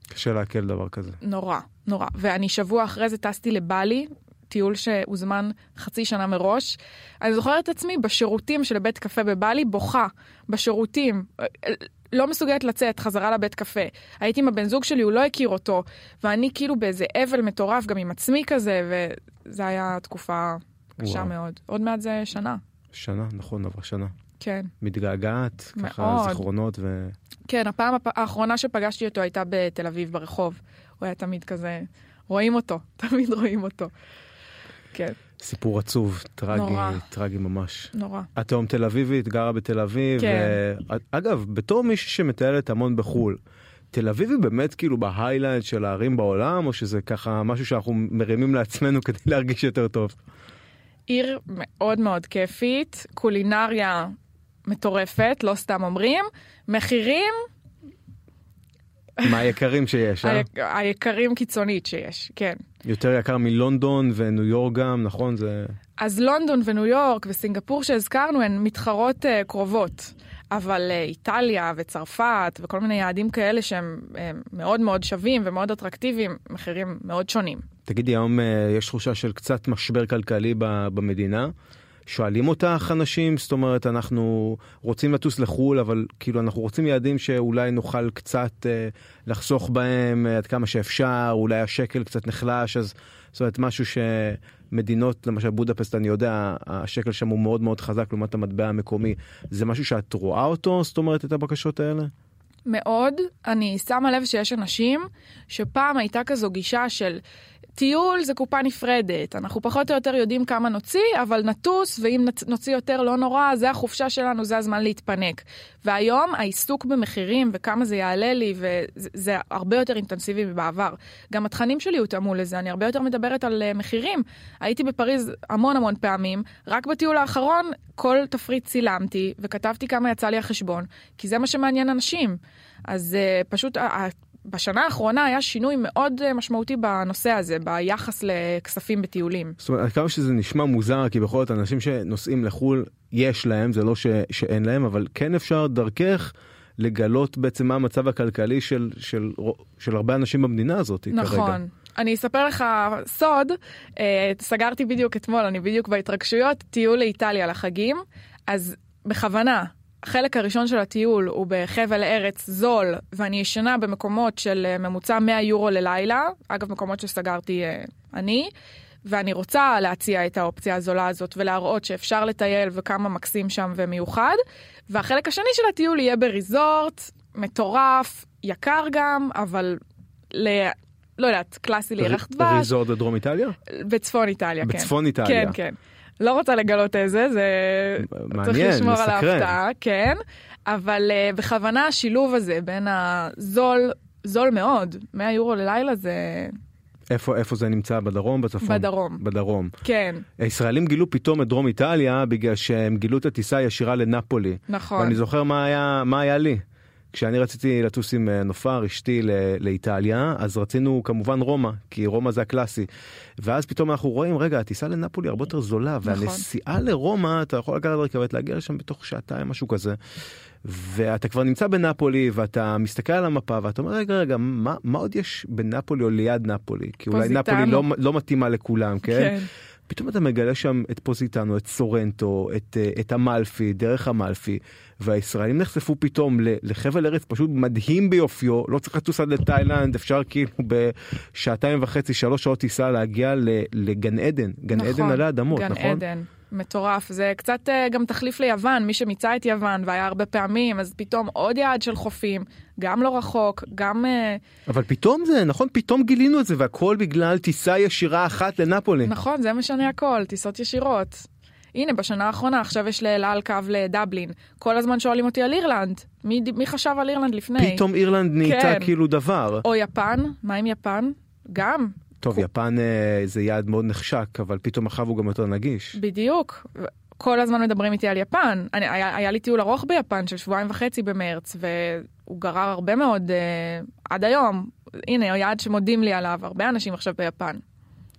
קשה לעכל דבר כזה. נורא, נורא. ואני שבוע אחרי זה טסתי לבלי, טיול שהוזמן חצי שנה מראש. אני זוכרת את עצמי בשירותים של בית קפה בבלי, בוכה, בשירותים. לא מסוגלת לצאת חזרה לבית קפה. הייתי עם הבן זוג שלי, הוא לא הכיר אותו, ואני כאילו באיזה אבל מטורף, גם עם עצמי כזה, וזה היה תקופה קשה וואו. מאוד. עוד מעט זה שנה, שנה, נכון, עברה שנה. כן. מתגעגעת, ככה מאוד. זיכרונות ו... כן, הפעם הפ- האחרונה שפגשתי אותו הייתה בתל אביב ברחוב. הוא היה תמיד כזה, רואים אותו, <laughs> תמיד רואים אותו. כן, סיפור עצוב, טרגי, נורא. טרגי ממש. נורא. את היום תל אביבית, גרה בתל אביב. כן. ו... אגב, בתור מישהי שמטיילת המון בחו"ל, תל אביב היא באמת כאילו בהיילנד של הערים בעולם, או שזה ככה משהו שאנחנו מרימים לעצמנו כדי להרגיש יותר טוב? עיר מאוד מאוד כיפית, קולינריה מטורפת, לא סתם אומרים. מחירים, מהיקרים שיש, אה? היק- היקרים קיצונית שיש, כן. יותר יקר מלונדון וניו יורק גם, נכון? זה... אז לונדון וניו יורק וסינגפור שהזכרנו הן מתחרות uh, קרובות, אבל uh, איטליה וצרפת וכל מיני יעדים כאלה שהם uh, מאוד מאוד שווים ומאוד אטרקטיביים, מחירים מאוד שונים. תגידי, היום אה, יש תחושה של קצת משבר כלכלי במדינה. שואלים אותך אנשים, זאת אומרת, אנחנו רוצים לטוס לחו"ל, אבל כאילו אנחנו רוצים יעדים שאולי נוכל קצת אה, לחסוך בהם אה, עד כמה שאפשר, אולי השקל קצת נחלש, אז זאת אומרת משהו שמדינות, למשל בודפסט, אני יודע, השקל שם הוא מאוד מאוד חזק לעומת המטבע המקומי. זה משהו שאת רואה אותו, זאת אומרת, את הבקשות האלה? מאוד. אני שמה לב שיש אנשים שפעם הייתה כזו גישה של טיול זה קופה נפרדת, אנחנו פחות או יותר יודעים כמה נוציא, אבל נטוס, ואם נוציא יותר לא נורא, זה החופשה שלנו, זה הזמן להתפנק. והיום העיסוק במחירים וכמה זה יעלה לי, וזה זה הרבה יותר אינטנסיבי מבעבר. גם התכנים שלי הותאמו לזה, אני הרבה יותר מדברת על uh, מחירים. הייתי בפריז המון המון פעמים, רק בטיול האחרון כל תפריט צילמתי וכתבתי כמה יצא לי החשבון, כי זה מה שמעניין אנשים. אז uh, פשוט ה- בשנה האחרונה היה שינוי מאוד אה, משמעותי בנושא הזה, ביחס לכספים בטיולים. זאת אומרת, כמה שזה נשמע מוזר, כי בכל זאת אנשים שנוסעים לחו"ל, יש להם, זה לא ש, שאין להם, אבל כן אפשר דרכך לגלות בעצם מה המצב הכלכלי של, של, של הרבה אנשים במדינה הזאת נכון. כרגע. נכון. אני אספר לך סוד, אה, סגרתי בדיוק אתמול, אני בדיוק בהתרגשויות, טיול לאיטליה לחגים, אז בכוונה, החלק הראשון של הטיול הוא בחבל ארץ זול, ואני ישנה במקומות של אה, ממוצע 100 יורו ללילה, אגב מקומות שסגרתי אה, אני, ואני רוצה להציע את האופציה הזולה הזאת ולהראות שאפשר לטייל וכמה מקסים שם ומיוחד. והחלק השני של הטיול יהיה בריזורט, מטורף, יקר גם, אבל ל... לא יודעת, קלאסי לירח דבש. ריזורט בדרום איטליה? בצפון איטליה, כן. בצפון איטליה. כן, כן. לא רוצה לגלות איזה, זה... מעניין, צריך לשמור מסקרן. על ההפתעה, כן. אבל uh, בכוונה השילוב הזה בין הזול, זול מאוד, 100 יורו ללילה זה... איפה, איפה זה נמצא? בדרום? בצפון? בדרום. בדרום. כן. הישראלים גילו פתאום את דרום איטליה בגלל שהם גילו את הטיסה הישירה לנפולי. נכון. ואני זוכר מה היה, מה היה לי. כשאני רציתי לטוס עם אה, נופר אשתי לאיטליה אז רצינו כמובן רומא כי רומא זה הקלאסי ואז פתאום אנחנו רואים רגע הטיסה לנפולי הרבה יותר זולה נכון. והנסיעה לרומא אתה יכול לקחת רכבת להגיע לשם בתוך שעתיים משהו כזה. ואתה כבר נמצא בנפולי ואתה מסתכל על המפה ואתה אומר רגע רגע מה, מה עוד יש בנפולי או ליד נפולי כי אולי. נפולי לא, לא מתאימה לכולם כן. כן. פתאום אתה מגלה שם את פוזיטנו, את סורנטו, את, אה, את המלפי, דרך המלפי, והישראלים נחשפו פתאום לחבל ארץ פשוט מדהים ביופיו, לא צריך לטוס עד לתאילנד, אפשר כאילו בשעתיים וחצי, שלוש שעות טיסה להגיע לגן עדן, גן נכון, עדן עלי אדמות, גן נכון? עדן, מטורף. זה קצת אה, גם תחליף ליוון, מי שמיצה את יוון והיה הרבה פעמים, אז פתאום עוד יעד של חופים, גם לא רחוק, גם... אה, אבל פתאום זה, נכון, פתאום גילינו את זה, והכל בגלל טיסה ישירה אחת לנפולי. נכון, זה משנה הכל, טיסות ישירות. הנה, בשנה האחרונה, עכשיו יש לאל על קו לדבלין. כל הזמן שואלים אותי על אירלנד. מי, מי חשב על אירלנד לפני? פתאום אירלנד נהייתה כן. כאילו דבר. או יפן, מה עם יפן? גם, טוב, יפן אה, זה יעד מאוד נחשק, אבל פתאום עכשיו הוא גם יותר נגיש. בדיוק. כל הזמן מדברים איתי על יפן. אני, היה, היה לי טיול ארוך ביפן של שבועיים וחצי במרץ, והוא גרר הרבה מאוד אה, עד היום. הנה, יעד שמודים לי עליו, הרבה אנשים עכשיו ביפן.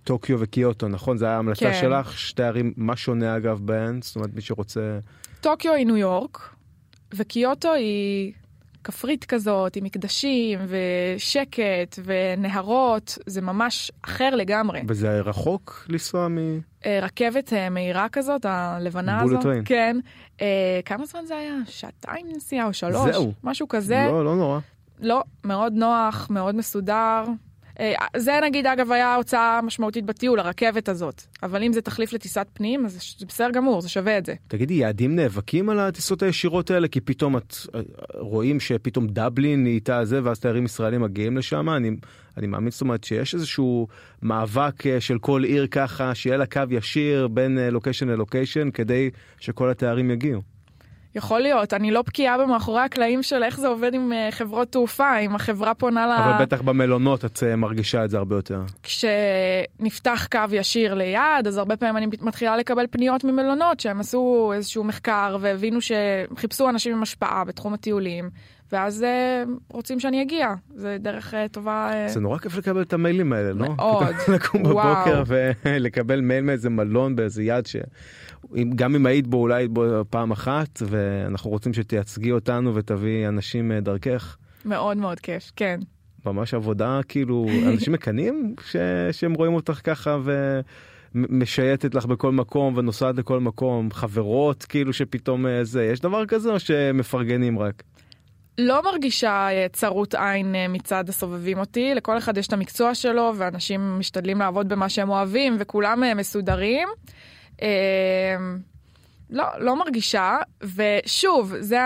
טוקיו וקיוטו, נכון? זה היה ההמלצה כן. שלך? שתי ערים, מה שונה אגב בהן? זאת אומרת, מי שרוצה... טוקיו היא ניו יורק, וקיוטו היא כפרית כזאת, עם מקדשים ושקט ונהרות, זה ממש אחר לגמרי. וזה רחוק לנסוע מ... אה, רכבת אה, מהירה כזאת, הלבנה הזאת. Train. כן. אה, כמה זמן זה היה? שעתיים נסיעה או שלוש? זהו. משהו כזה. לא, לא נורא. לא, מאוד נוח, מאוד מסודר. אה, זה נגיד אגב היה הוצאה משמעותית בטיול, הרכבת הזאת. אבל אם זה תחליף לטיסת פנים, אז זה בסדר גמור, זה שווה את זה. תגידי, יעדים נאבקים על הטיסות הישירות האלה? כי פתאום את, רואים שפתאום דבלין נהייתה זה, ואז תיירים ישראלים מגיעים לשם. אני, אני מאמין, זאת אומרת, שיש איזשהו מאבק אה, של כל עיר ככה, שיהיה לה קו ישיר בין אה, לוקיישן ללוקיישן, כדי שכל התיירים יגיעו. יכול להיות, אני לא בקיאה במאחורי הקלעים של איך זה עובד עם אה, חברות תעופה, אם החברה פונה ל... אבל בטח במלונות את אה, מרגישה את זה הרבה יותר. כשנפתח קו ישיר ליד, אז הרבה פעמים אני מתחילה לקבל פניות ממלונות שהם עשו איזשהו מחקר והבינו שחיפשו אנשים עם השפעה בתחום הטיולים, ואז אה, רוצים שאני אגיע. זה דרך טובה. זה נורא כיף לקבל את המיילים האלה, לא? מאוד. <laughs> לקום. בבוקר ולקבל מייל מאיזה מלון באיזה יד ש... גם אם היית בו אולי היית בו פעם אחת ואנחנו רוצים שתייצגי אותנו ותביאי אנשים אה, דרכך. מאוד מאוד כיף, כן. ממש עבודה כאילו <laughs> אנשים מקנאים ש... שהם רואים אותך ככה ומשייטת לך בכל מקום ונוסעת לכל מקום חברות כאילו שפתאום אה, זה יש דבר כזה או שמפרגנים רק. לא מרגישה אה, צרות עין מצד הסובבים אותי, לכל אחד יש את המקצוע שלו ואנשים משתדלים לעבוד במה שהם אוהבים וכולם מסודרים. אה, לא, לא מרגישה, ושוב, זה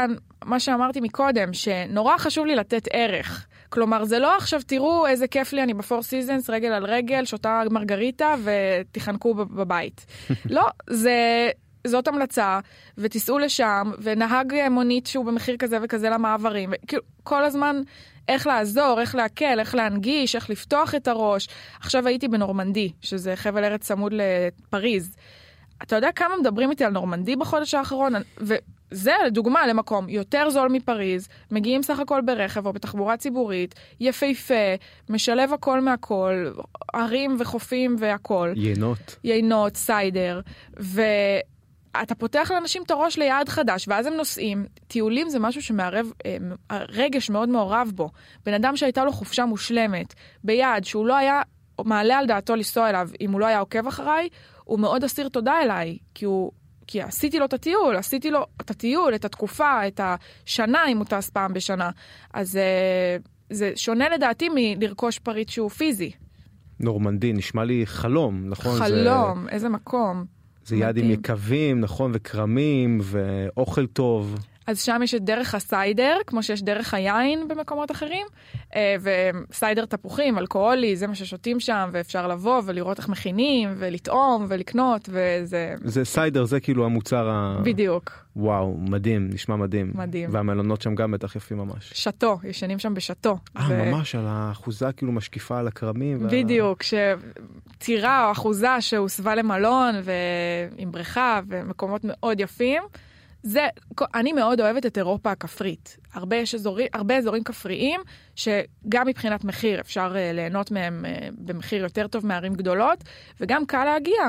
מה שאמרתי מקודם, שנורא חשוב לי לתת ערך. כלומר, זה לא עכשיו תראו איזה כיף לי, אני בפור סיזנס, רגל על רגל, שותה מרגריטה ותיחנקו בב- בבית. <laughs> לא, זה... זאת המלצה, ותיסעו לשם, ונהג מונית שהוא במחיר כזה וכזה למעברים, וכאילו כל הזמן איך לעזור, איך להקל, איך להנגיש, איך לפתוח את הראש. עכשיו הייתי בנורמנדי, שזה חבל ארץ צמוד לפריז. אתה יודע כמה מדברים איתי על נורמנדי בחודש האחרון? וזה לדוגמה למקום יותר זול מפריז, מגיעים סך הכל ברכב או בתחבורה ציבורית, יפהפה, משלב הכל מהכל, ערים וחופים והכל. יינות. יינות, סיידר, ואתה פותח לאנשים את הראש ליעד חדש, ואז הם נוסעים. טיולים זה משהו שמערב אה, רגש מאוד מעורב בו. בן אדם שהייתה לו חופשה מושלמת, ביעד שהוא לא היה מעלה על דעתו לנסוע אליו אם הוא לא היה עוקב אחריי, הוא מאוד אסיר תודה אליי, כי הוא... כי עשיתי לו את הטיול, עשיתי לו את הטיול, את התקופה, את השנה, אם הוא טס פעם בשנה. אז אה, זה שונה לדעתי מלרכוש פריט שהוא פיזי. נורמנדי, נשמע לי חלום, נכון? חלום, זה, איזה מקום. זה יעד עם יקבים, נכון, וכרמים, ואוכל טוב. אז שם יש את דרך הסיידר, כמו שיש דרך היין במקומות אחרים, אה, וסיידר תפוחים, אלכוהולי, זה מה ששותים שם, ואפשר לבוא ולראות איך מכינים, ולטעום, ולקנות, וזה... זה סיידר, זה כאילו המוצר ה... בדיוק. וואו, מדהים, נשמע מדהים. מדהים. והמלונות שם גם בטח יפים ממש. שטו, ישנים שם בשאטו. אה, ו... ממש, על האחוזה כאילו משקיפה על הכרמים. בדיוק, וה... שטירה או אחוזה שהוסבה למלון, ועם בריכה, ומקומות מאוד יפים. זה, אני מאוד אוהבת את אירופה הכפרית. הרבה, אזורי, הרבה אזורים כפריים, שגם מבחינת מחיר אפשר uh, ליהנות מהם uh, במחיר יותר טוב מערים גדולות, וגם קל להגיע.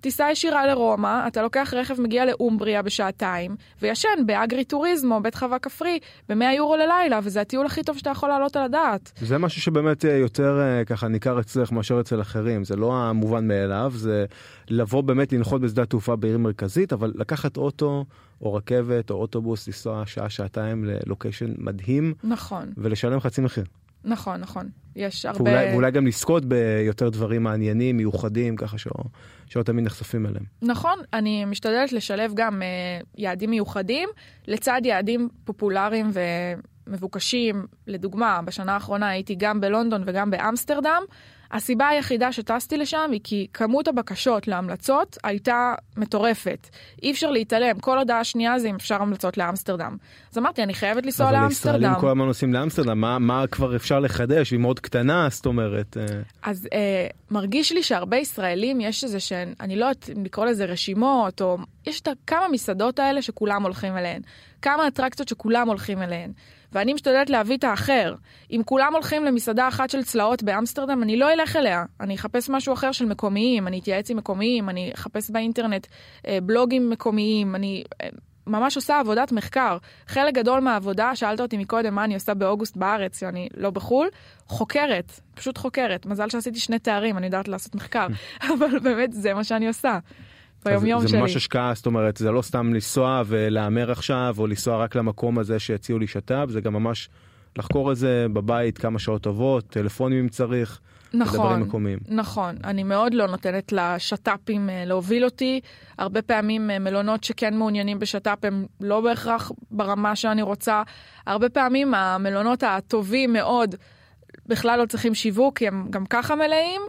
טיסה ישירה לרומא, אתה לוקח רכב, מגיע לאומבריה בשעתיים, וישן באגרי טוריזמו, בית חווה כפרי, ב-100 יורו ללילה, וזה הטיול הכי טוב שאתה יכול לעלות על הדעת. זה משהו שבאמת אה, יותר ככה ניכר אצלך מאשר אצל אחרים, זה לא המובן מאליו, זה לבוא באמת לנחות בשדה התעופה בעיר מרכזית, אבל לקחת אוטו או רכבת או אוטובוס, לנסוע שעה, שעתיים ללוקיישן מדהים. נכון. ולשלם חצי מחיר. נכון, נכון. יש הרבה... ואולי, ואולי גם לזכות ביותר דברים מעניינים, מיוחדים, ככה שלא, שלא תמיד נחשפים אליהם. נכון, אני משתדלת לשלב גם uh, יעדים מיוחדים לצד יעדים פופולריים ומבוקשים. לדוגמה, בשנה האחרונה הייתי גם בלונדון וגם באמסטרדם. הסיבה היחידה שטסתי לשם היא כי כמות הבקשות להמלצות הייתה מטורפת. אי אפשר להתעלם, כל הודעה שנייה זה אם אפשר המלצות לאמסטרדם. אז אמרתי, אני חייבת לנסוע לאמסטרדם. אבל ישראלים כל הזמן נוסעים לאמסטרדם, מה, מה כבר אפשר לחדש? היא מאוד קטנה, זאת אומרת. אה. אז אה, מרגיש לי שהרבה ישראלים, יש איזה שהן, אני לא יודעת אם לקרוא לזה רשימות, או יש את כמה מסעדות האלה שכולם הולכים אליהן. כמה אטרקציות שכולם הולכים אליהן. ואני משתדלת להביא את האחר. אם כולם הולכים למסעדה אחת של צלעות באמסטרדם, אני לא אלך אליה. אני אחפש משהו אחר של מקומיים, אני אתייעץ עם מקומיים, אני אחפש באינטרנט אה, בלוגים מקומיים, אני אה, ממש עושה עבודת מחקר. חלק גדול מהעבודה, שאלת אותי מקודם מה אני עושה באוגוסט בארץ, שאני לא בחו"ל, חוקרת, פשוט חוקרת. מזל שעשיתי שני תארים, אני יודעת לעשות מחקר, <laughs> אבל באמת זה מה שאני עושה. ביומיום שלי. זה ממש השקעה, זאת אומרת, זה לא סתם לנסוע ולהמר עכשיו, או לנסוע רק למקום הזה שהציעו לי שת"פ, זה גם ממש לחקור את זה בבית כמה שעות טובות, טלפונים אם צריך. נכון, נכון. אני מאוד לא נותנת לשת"פים אה, להוביל אותי. הרבה פעמים אה, מלונות שכן מעוניינים בשת"פ הם לא בהכרח ברמה שאני רוצה. הרבה פעמים המלונות הטובים מאוד בכלל לא צריכים שיווק, כי הם גם ככה מלאים.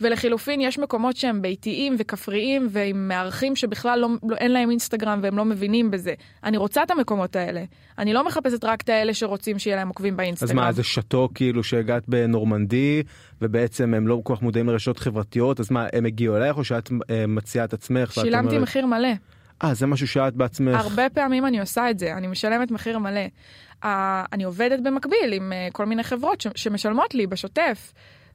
ולחילופין יש מקומות שהם ביתיים וכפריים ועם מארחים שבכלל לא, לא, אין להם אינסטגרם והם לא מבינים בזה. אני רוצה את המקומות האלה. אני לא מחפשת רק את האלה שרוצים שיהיה להם עוקבים באינסטגרם. אז מה, זה שאטו כאילו שהגעת בנורמנדי ובעצם הם לא כל כך מודעים לרשתות חברתיות, אז מה, הם הגיעו אלייך או שאת אה, מציעה את עצמך? שילמתי אומרת... מחיר מלא. אה, זה משהו שאת בעצמך... הרבה פעמים אני עושה את זה, אני משלמת מחיר מלא. Uh, אני עובדת במקביל עם uh, כל מיני חברות ש- שמשלמות לי בשוטף.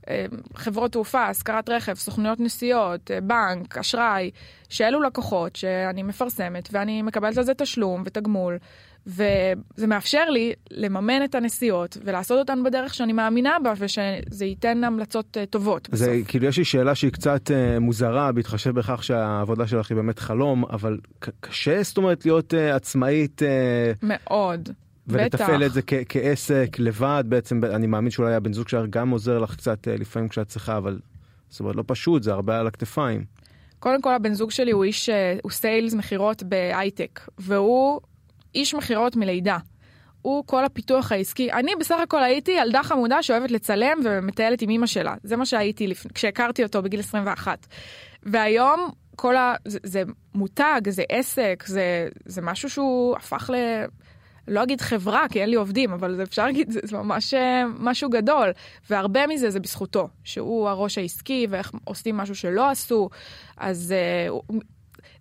אה, חברות תעופה, השכרת רכב, סוכנויות נסיעות, אה, בנק, אשראי, שאלו לקוחות שאני מפרסמת ואני מקבלת על זה תשלום ותגמול, וזה מאפשר לי לממן את הנסיעות ולעשות אותן בדרך שאני מאמינה בה ושזה ייתן המלצות אה, טובות בסוף. זה כאילו יש לי שאלה שהיא קצת מוזרה בהתחשב בכך שהעבודה שלך היא באמת חלום, אבל קשה זאת אומרת להיות עצמאית. מאוד. ולתפעל את זה כ- כעסק לבד בעצם אני מאמין שאולי הבן זוג שלך גם עוזר לך קצת אה, לפעמים כשאת צריכה אבל זאת אומרת לא פשוט זה הרבה על הכתפיים. קודם כל הבן זוג שלי הוא איש אה, הוא סיילס מכירות בהייטק והוא איש מכירות מלידה. הוא כל הפיתוח העסקי. אני בסך הכל הייתי ילדה חמודה שאוהבת לצלם ומטיילת עם אמא שלה. זה מה שהייתי לפ... כשהכרתי אותו בגיל 21. והיום כל ה... זה, זה מותג, זה עסק, זה, זה משהו שהוא הפך ל... לא אגיד חברה, כי אין לי עובדים, אבל זה אפשר להגיד, זה, ממש אה, משהו גדול. והרבה מזה זה בזכותו, שהוא הראש העסקי, ואיך עושים משהו שלא עשו. אז uh,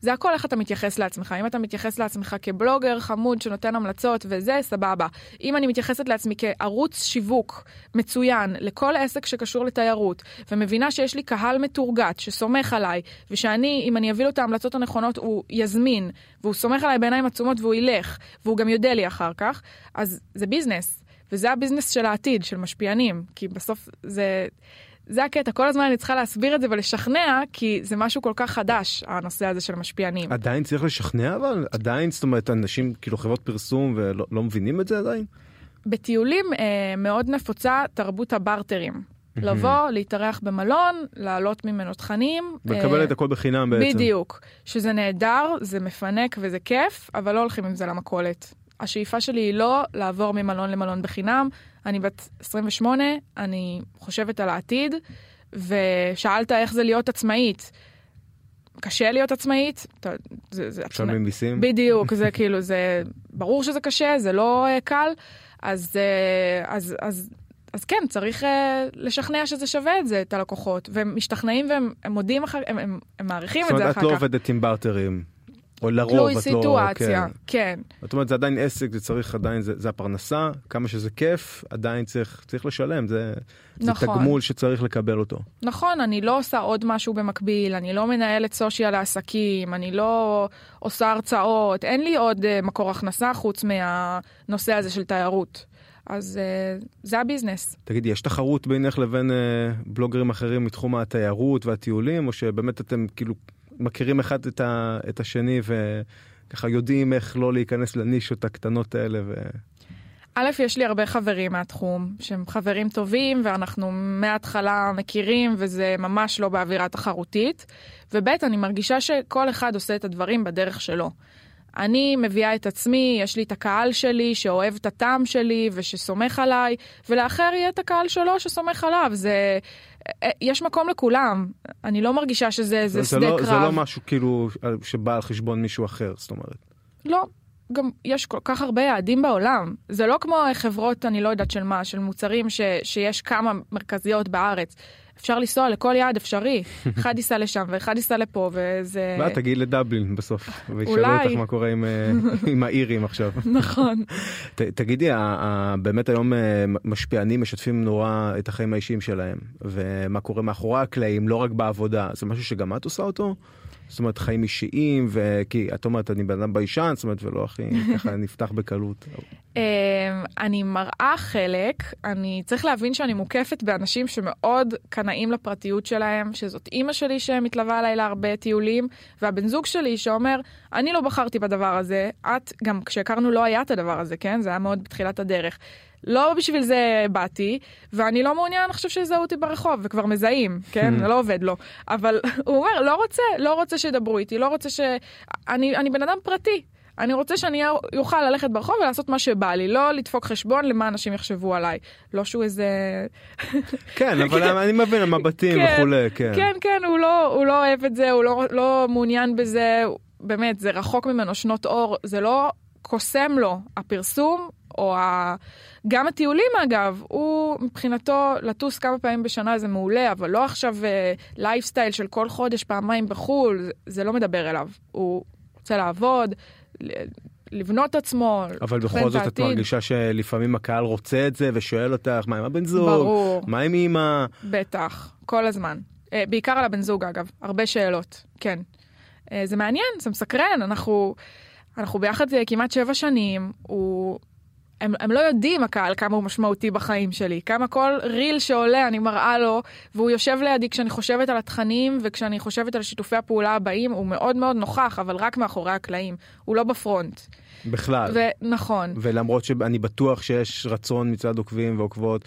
זה הכל איך אתה מתייחס לעצמך. אם אתה מתייחס לעצמך כבלוגר חמוד שנותן המלצות וזה, סבבה. אם אני מתייחסת לעצמי כערוץ שיווק מצוין לכל עסק שקשור לתיירות, ומבינה שיש לי קהל מתורגת שסומך עליי, ושאני, אם אני אביא לו את ההמלצות הנכונות, הוא יזמין, והוא סומך עליי בעיניים עצומות והוא ילך, והוא גם יודע לי אחר כך, אז זה ביזנס. וזה הביזנס של העתיד, של משפיענים, כי בסוף זה... זה הקטע, כל הזמן אני צריכה להסביר את זה ולשכנע, כי זה משהו כל כך חדש, הנושא הזה של משפיענים. עדיין צריך לשכנע אבל? עדיין, זאת אומרת, אנשים, כאילו חברות פרסום ולא לא מבינים את זה עדיין? בטיולים אה, מאוד נפוצה תרבות הברטרים. לבוא, להתארח במלון, לעלות ממנו תכנים. ולקבל אה, את הכל בחינם בעצם. בדיוק. שזה נהדר, זה מפנק וזה כיף, אבל לא הולכים עם זה למכולת. השאיפה שלי היא לא לעבור ממלון למלון בחינם. אני בת 28, אני חושבת על העתיד, ושאלת איך זה להיות עצמאית. קשה להיות עצמאית, משלמים מיסים. בדיוק, זה <laughs> כאילו, זה ברור שזה קשה, זה לא אה, קל, אז, אה, אז, אז, אז כן, צריך אה, לשכנע שזה שווה את זה, את הלקוחות, והם משתכנעים והם הם מודים אחר, הם, הם, הם מעריכים זאת את זה אומרת, אחר את לא כך. עובדת עם בארטרים. או לרוב תלוי את לא... סיטואציה, כן. כן. זאת אומרת, זה עדיין עסק, זה צריך עדיין, זה, זה הפרנסה, כמה שזה כיף, עדיין צריך, צריך לשלם, זה, זה נכון. תגמול שצריך לקבל אותו. נכון, אני לא עושה עוד משהו במקביל, אני לא מנהלת סושיאל לעסקים, אני לא עושה הרצאות, אין לי עוד אה, מקור הכנסה חוץ מהנושא הזה של תיירות. אז אה, זה הביזנס. תגידי, יש תחרות בינך לבין אה, בלוגרים אחרים מתחום התיירות והטיולים, או שבאמת אתם כאילו מכירים אחד את, ה, את השני וככה יודעים איך לא להיכנס לנישות הקטנות האלה? ו... א', יש לי הרבה חברים מהתחום, שהם חברים טובים, ואנחנו מההתחלה מכירים, וזה ממש לא באווירה תחרותית. וב', אני מרגישה שכל אחד עושה את הדברים בדרך שלו. אני מביאה את עצמי, יש לי את הקהל שלי שאוהב את הטעם שלי ושסומך עליי, ולאחר יהיה את הקהל שלו שסומך עליו. זה... אה, יש מקום לכולם. אני לא מרגישה שזה איזה זה, שדה לא, קרב. זה לא משהו כאילו שבא על חשבון מישהו אחר, זאת אומרת. לא, גם יש כל כך הרבה יעדים בעולם. זה לא כמו חברות, אני לא יודעת של מה, של מוצרים ש, שיש כמה מרכזיות בארץ. אפשר לנסוע לכל יעד אפשרי. <laughs> אחד ייסע לשם ואחד ייסע לפה, וזה... ואת תגיעי לדבלין בסוף, וישאלו. אותך מה קורה עם, אה, <laughs> עם האירים עכשיו. נכון. ת, תגידי, באמת היום אה, משפיענים משתפים נורא את החיים האישיים שלהם, ומה קורה מאחורי הקלעים, לא רק בעבודה, זה משהו שגם את עושה אותו? זאת אומרת, חיים אישיים, וכי את אומרת, אני בן אדם ביישן, זאת אומרת, ולא הכי <laughs> ככה נפתח בקלות. אמ, אני מראה חלק, אני צריך להבין שאני מוקפת באנשים שמאוד קנאים לפרטיות שלהם, שזאת אימא שלי שמתלווה אליי להרבה טיולים, והבן זוג שלי שאומר, אני לא בחרתי בדבר הזה, את, גם כשהכרנו לא היה את הדבר הזה, כן? זה היה מאוד בתחילת הדרך. לא בשביל זה באתי, ואני לא מעוניין עכשיו שיזהו אותי ברחוב, וכבר מזהים, כן? זה לא עובד לו. אבל <laughs> הוא אומר, לא רוצה, לא רוצה שידברו איתי, לא רוצה ש... אני, אני בן אדם פרטי. אני רוצה שאני אוכל ללכת ברחוב ולעשות מה שבא לי, לא לדפוק חשבון למה אנשים יחשבו עליי. לא שהוא איזה... <laughs> כן, אבל אני מבין, המבטים כן, וכולי, כן. כן, כן, הוא לא, הוא לא אוהב את זה, הוא לא, לא מעוניין בזה, באמת, זה רחוק ממנו שנות אור, זה לא קוסם לו הפרסום, או ה... גם הטיולים אגב, הוא מבחינתו לטוס כמה פעמים בשנה זה מעולה, אבל לא עכשיו לייפסטייל של כל חודש פעמיים בחו"ל, זה, לא מדבר אליו. הוא רוצה לעבוד, לבנות עצמו, אבל בכל את זאת את. מרגישה שלפעמים הקהל רוצה את זה ושואל אותך, מה עם הבן זוג? ברור. מה עם אמא? בטח, כל הזמן. אה, בעיקר על הבן זוג אגב, הרבה שאלות, כן. אה, זה מעניין, זה מסקרן, אנחנו, אנחנו ביחד אה, כמעט שבע שנים, הוא... הם, הם לא יודעים הקהל כמה הוא משמעותי בחיים שלי, כמה כל ריל שעולה אני מראה לו, והוא יושב לידי כשאני חושבת על התכנים וכשאני חושבת על שיתופי הפעולה הבאים, הוא מאוד מאוד נוכח, אבל רק מאחורי הקלעים, הוא לא בפרונט. בכלל. ונכון, ולמרות שאני בטוח שיש רצון מצד עוקבים ועוקבות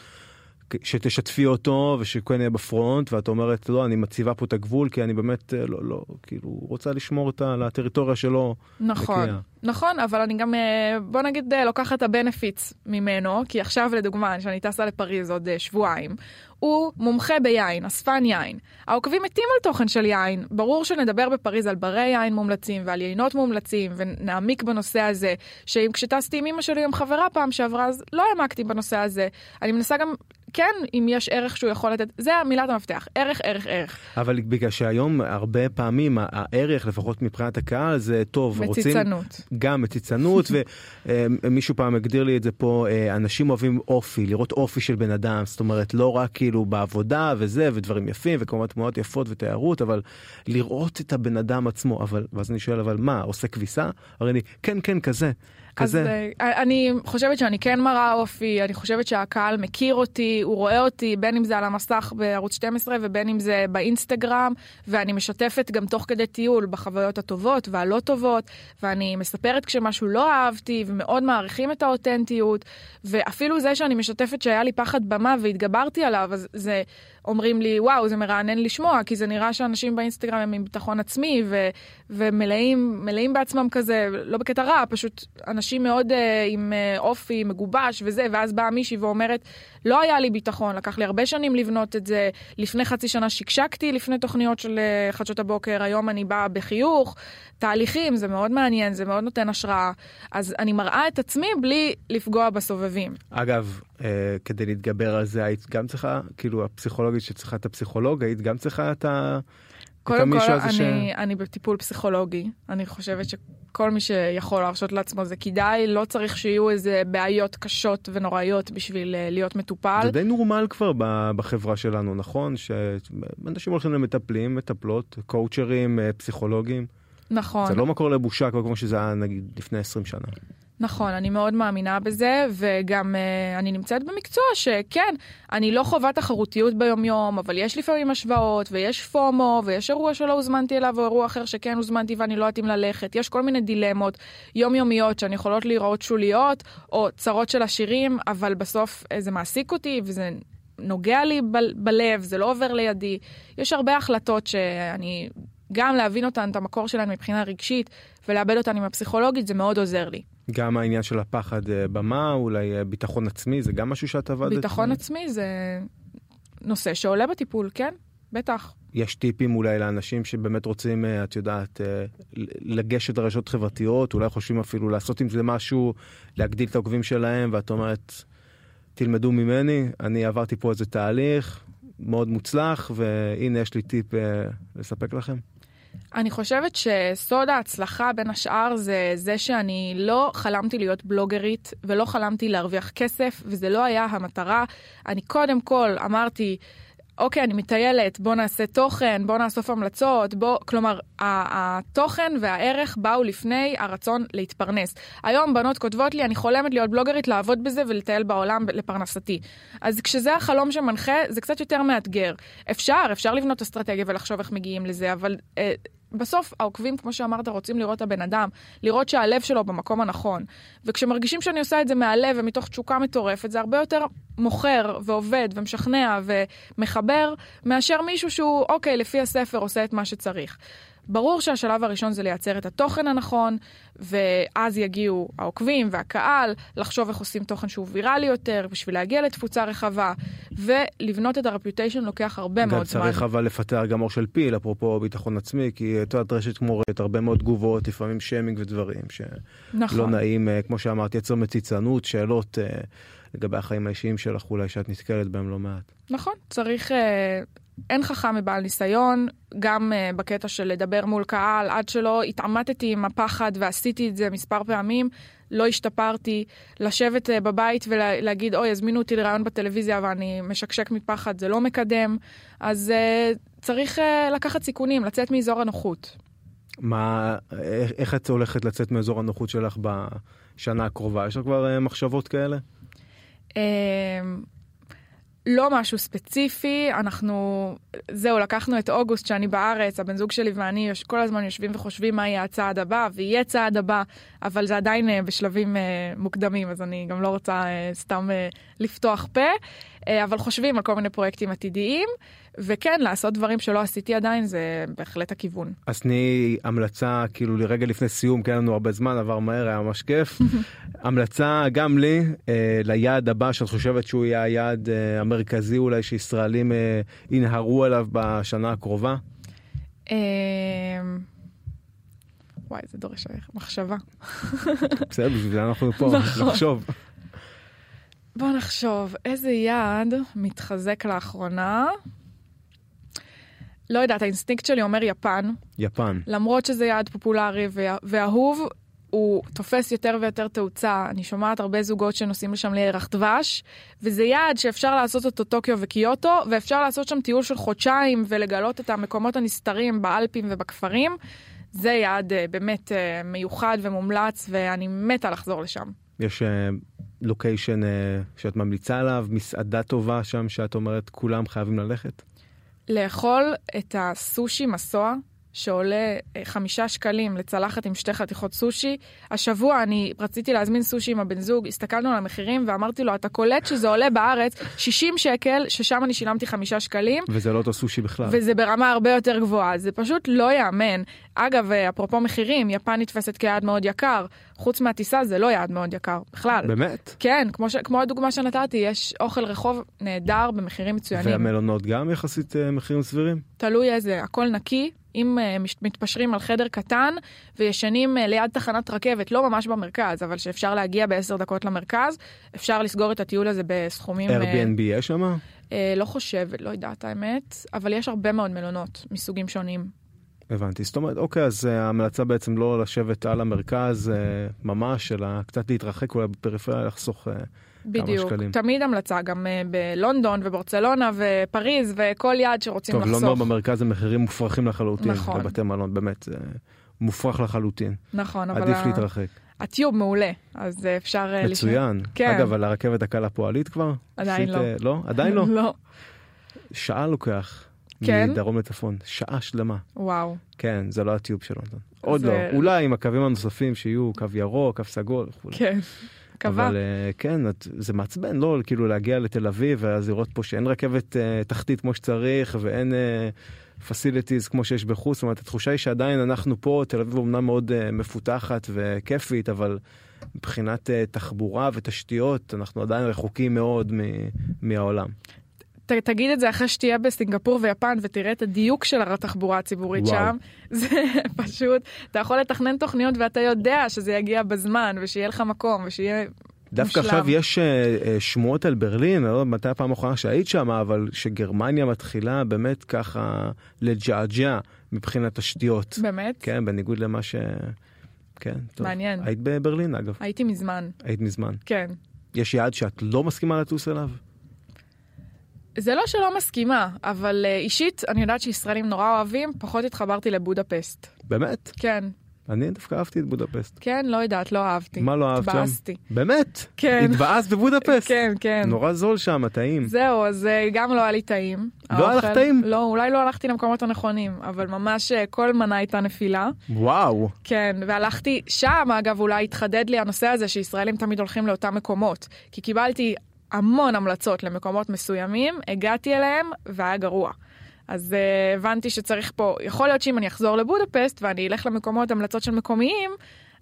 שתשתפי אותו ושכן יהיה בפרונט ואת אומרת לא אני מציבה פה את הגבול כי אני באמת אה, לא לא כאילו רוצה לשמור את ה- על הטריטוריה שלו. נכון, נקייה. נכון, אבל אני גם, אה, בוא נגיד, אה, לוקחת את הבנפיץ ממנו, כי עכשיו לדוגמה, שאני טסה לפריז עוד שבועיים, הוא מומחה ביין, אספן יין. העוקבים מתים על תוכן של יין. ברור שנדבר בפריז על ברי יין מומלצים ועל יינות מומלצים, ונעמיק בנושא הזה, שאם כשטסתי עם אמא שלי עם חברה פעם שעברה, אז לא העמקתי בנושא הזה. אני מנסה גם כן, אם יש ערך שהוא יכול לתת, זה מילת המפתח, ערך, ערך, ערך. אבל בגלל שהיום הרבה פעמים הערך, לפחות מבחינת הקהל, זה טוב. מציצנות. רוצים, גם מציצנות, <laughs> ומישהו פעם הגדיר לי את זה פה, אה, אנשים אוהבים אופי, לראות אופי של בן אדם, זאת אומרת, לא רק כאילו בעבודה וזה, ודברים יפים, וכמובן תמונות יפות ותיירות, אבל לראות את הבן אדם עצמו, אבל, ואז אני שואל, אבל מה, עושה כביסה? הרי אני, כן, כן, כזה. כזה. אז אה, אני חושבת שאני כן מראה אופי, אני חושבת שהקהל מכיר אותי, הוא רואה אותי, בין אם זה על המסך בערוץ 12 ובין אם זה באינסטגרם, ואני משתפת גם תוך כדי טיול בחוויות הטובות והלא טובות, ואני מספרת כשמשהו לא אהבתי, ומאוד מעריכים את האותנטיות, ואפילו זה שאני משתפת שהיה לי פחד במה והתגברתי עליו, אז זה... אומרים לי, וואו, זה מרענן לשמוע, כי זה נראה שאנשים באינסטגרם הם עם ביטחון עצמי ו, ומלאים בעצמם כזה, לא בקטע רע, פשוט אנשים מאוד uh, עם uh, אופי מגובש וזה, ואז באה מישהי ואומרת, לא היה לי ביטחון, לקח לי הרבה שנים לבנות את זה, לפני חצי שנה שקשקתי לפני תוכניות של uh, חדשות הבוקר, היום אני באה בחיוך, תהליכים, זה מאוד מעניין, זה מאוד נותן השראה, אז אני מראה את עצמי בלי לפגוע בסובבים. אגב, uh, כדי להתגבר על זה, היית גם צריכה, כאילו הפסיכולוגית שצריכה את הפסיכולוג, היית גם צריכה את ה... קודם כל, אני, ש... אני בטיפול פסיכולוגי. אני חושבת שכל מי שיכול להרשות לעצמו זה כדאי, לא צריך שיהיו איזה בעיות קשות ונוראיות בשביל אה, להיות מטופל. זה די נורמל כבר בחברה שלנו, נכון? שאנשים הולכים למטפלים, מטפלות, קואוצ'רים, אה, פסיכולוגים. נכון. זה לא מקור לבושה כמו שזה היה נגיד לפני 20 שנה. נכון, אני מאוד מאמינה בזה, וגם uh, אני נמצאת במקצוע שכן, אני לא חווה תחרותיות ביומיום, אבל יש לפעמים השוואות, ויש פומו, ויש אירוע שלא הוזמנתי אליו, או אירוע אחר שכן הוזמנתי ואני לא אתאים ללכת. יש כל מיני דילמות יומיומיות שהן יכולות להיראות שוליות, או צרות של עשירים, אבל בסוף uh, זה מעסיק אותי, וזה נוגע לי ב- בלב, זה לא עובר לידי. יש הרבה החלטות שאני, גם להבין אותן, את המקור שלהן מבחינה רגשית, ולאבד אותן עם הפסיכולוגית, זה מאוד עוזר לי. גם העניין של הפחד אה, במה, אולי אה, ביטחון עצמי, זה גם משהו שאת עבדת? ביטחון עצמי זה נושא שעולה בטיפול, כן, בטח. יש טיפים אולי לאנשים שבאמת רוצים, אה, את יודעת, לגשת לרשתות חברתיות, אולי חושבים אפילו לעשות עם זה משהו, להגדיל את העוקבים שלהם, ואת אומרת, תלמדו ממני, אני עברתי פה איזה תהליך מאוד מוצלח, והנה יש לי טיפ לספק לכם. אני חושבת שסוד ההצלחה בין השאר זה זה שאני לא חלמתי להיות בלוגרית ולא חלמתי להרוויח כסף וזה לא היה המטרה. אני קודם כל אמרתי, אוקיי, אני מטיילת, בוא נעשה תוכן, בוא נאסוף המלצות, בוא, כלומר, התוכן והערך באו לפני הרצון להתפרנס. היום בנות כותבות לי, אני חולמת להיות בלוגרית, לעבוד בזה ולטייל בעולם לפרנסתי. אז כשזה החלום שמנחה, זה קצת יותר מאתגר. אפשר, אפשר לבנות אסטרטגיה ולחשוב איך מגיעים לזה, אבל אה, בסוף העוקבים, כמו שאמרת, רוצים לראות את הבן אדם, לראות שהלב שלו במקום הנכון. וכשמרגישים שאני עושה את זה מהלב ומתוך תשוקה מטורפת, זה הרבה יותר מוכר ועובד ומשכנע ומחבר, מאשר מישהו שהוא, אוקיי, לפי הספר עושה את מה שצריך. ברור שהשלב הראשון זה לייצר את התוכן הנכון, ואז יגיעו העוקבים והקהל לחשוב איך עושים תוכן שהוא ויראלי יותר, בשביל להגיע לתפוצה רחבה, ולבנות את הרפיוטיישן לוקח הרבה מאוד זמן. גם צריך אבל לפתח גם אור של פיל, אפרופו ביטחון עצמי, כי את יודעת רשת כמו רשת, הרבה מאוד תגובות, לפעמים שיימינג ודברים שלא נכון. נעים, אה, כמו שאמרת, יצר מציצנות, שאלות. אה, לגבי החיים האישיים שלך אולי שאת נתקלת בהם לא מעט. נכון, צריך אה, אין חכם מבעל ניסיון, גם uh, בקטע של לדבר מול קהל, עד שלא התעמתתי עם הפחד ועשיתי את זה מספר פעמים, לא השתפרתי. לשבת uh, בבית ולהגיד, אוי, הזמינו אותי לרעיון בטלוויזיה ואני משקשק מפחד, זה לא מקדם. אז uh, צריך uh, לקחת סיכונים, לצאת מאזור הנוחות. מה, איך, איך את הולכת לצאת מאזור הנוחות שלך בשנה הקרובה? יש לך כבר uh, מחשבות כאלה? Uh, לא משהו ספציפי, אנחנו, זהו, לקחנו את אוגוסט שאני בארץ, הבן זוג שלי ואני כל הזמן יושבים וחושבים מה יהיה הצעד הבא, ויהיה צעד הבא, אבל זה עדיין אה, בשלבים אה, מוקדמים, אז אני גם לא רוצה אה, סתם לפתוח פה, אבל חושבים על כל מיני פרויקטים עתידיים. וכן, לעשות דברים שלא עשיתי עדיין זה בהחלט הכיוון. אז תני המלצה, כאילו לרגע לפני סיום, כי אין לנו הרבה זמן, עבר מהר, היה ממש כיף. <laughs> המלצה גם לי, אה, ליעד הבא שאת חושבת שהוא יהיה היעד אה, המרכזי אולי שישראלים אה, ינהרו עליו בשנה הקרובה. אה, וואי, זה דורש מחשבה. בסדר, בשביל זה אנחנו פה, <laughs> נכון. בוא נחשוב, איזה יעד מתחזק לאחרונה? לא יודעת, האינסטינקט שלי אומר יפן, יפן. למרות שזה יעד פופולרי ואהוב, הוא תופס יותר ויותר תאוצה. אני שומעת הרבה זוגות שנוסעים לשם לירח דבש, וזה יעד שאפשר לעשות אותו טוקיו וקיוטו, ואפשר לעשות שם טיול של חודשיים ולגלות את המקומות הנסתרים באלפים ובכפרים. זה יעד אה, באמת אה, מיוחד ומומלץ, ואני מתה לחזור לשם. יש לוקיישן שאת ממליצה עליו, מסעדה טובה שם שאת אומרת כולם חייבים ללכת? לאכול את הסושי מסוע, שעולה אה, חמישה שקלים לצלחת עם שתי חתיכות סושי. השבוע אני רציתי להזמין סושי עם הבן זוג, הסתכלנו על המחירים ואמרתי לו, אתה קולט שזה עולה בארץ 60 שקל, ששם אני שילמתי חמישה שקלים. וזה לא אותו סושי בכלל. וזה ברמה הרבה יותר גבוהה, זה פשוט לא ייאמן. אגב, אה, אפרופו מחירים, יפן נתפסת כיעד מאוד יקר. חוץ מהטיסה זה לא יעד מאוד יקר, בכלל. באמת? כן, כמו, ש... כמו הדוגמה שנתתי, יש אוכל רחוב נהדר במחירים מצוינים. והמלונות גם יחסית אה, מחירים סבירים? תלוי איזה, הכל נקי. אם uh, מתפשרים על חדר קטן וישנים uh, ליד תחנת רכבת, לא ממש במרכז, אבל שאפשר להגיע בעשר דקות למרכז, אפשר לסגור את הטיול הזה בסכומים... uh, Airbnb יש שם? uh, לא חושבת, לא יודעת האמת, אבל יש הרבה מאוד מלונות מסוגים שונים. הבנתי. זאת אומרת, אוקיי, אז אה, ההמלצה בעצם לא לשבת על המרכז אה, ממש, אלא קצת להתרחק אולי בפריפריה, לחסוך... אה, בדיוק. תמיד המלצה, גם בלונדון וברצלונה ופריז וכל יעד שרוצים טוב, לחסוך. לונדון במרכז המחירים מופרכים לחלוטין. נכון. בבתי מלון, באמת, זה מופרך לחלוטין. נכון, אבל עדיף ה- להתרחק. הטיוב מעולה, אז אפשר... מצוין. כן. אגב, על הרכבת הקלה פועלית כבר? עדיין עשית, לא. לא? עדיין <laughs> לא? לא. שעה לוקח. כן? מדרום לצפון. שעה שלמה. וואו. כן, זה לא הטיוב של לונדון. עוד זה- לא. אולי עם הקווים הנוספים שיהיו קו ירוק, קו סגול וכולי. כן. מקווה. אבל אה, כן, את- זה מעצבן, לא כאילו להגיע לתל אביב ואז לראות פה שאין רכבת אה, תחתית כמו שצריך ואין פסיליטיז כמו שיש בחוץ. זאת אומרת, התחושה היא שעדיין אנחנו פה, תל אביב אומנם מאוד אה, מפותחת וכיפית, אבל מבחינת אה, תחבורה ותשתיות, אנחנו עדיין רחוקים מאוד מ- מהעולם. ת, תגיד את זה אחרי שתהיה בסינגפור ויפן ותראה את הדיוק של התחבורה הציבורית וואו. שם. <laughs> זה פשוט, אתה יכול לתכנן תוכניות ואתה יודע שזה יגיע בזמן ושיהיה לך מקום ושיהיה דווקא מושלם. עכשיו יש אה, אה, שמועות על ברלין, אני לא יודע מתי הפעם האחרונה שהיית שם, אבל שגרמניה מתחילה באמת ככה לג'עג'ע מבחינת תשתיות. באמת? כן, בניגוד למה ש... כן, טוב. מעניין. היית בברלין אגב, הייתי מזמן, היית מזמן. כן. יש יעד שאת לא מסכימה לטוס אליו? זה לא שלא מסכימה, אבל אה, אישית אני יודעת שישראלים נורא אוהבים, פחות התחברתי לבודפסט. באמת? כן, אני דווקא אהבתי את בודפסט. כן, לא יודעת, לא אהבתי. מה לא אהבת שם? התבאסתי. באמת? כן. התבאסת בבודפסט? כן, כן. נורא זול שם, הטעים. זהו, אז אה, גם לא היה לי טעים. לא היה לך טעים? לא, אולי לא הלכתי למקומות הנכונים, אבל ממש אה, כל מנה הייתה נפילה. וואו. כן, והלכתי שם, אגב, אולי התחדד לי הנושא הזה שישראלים תמיד הולכים לאותם מקומות. כי קיבלתי המון המלצות למקומות מסוימים, הגעתי אליהם והיה גרוע. אז uh, הבנתי שצריך פה, יכול להיות שאם אני אחזור לבודפסט ואני אלך למקומות המלצות של מקומיים,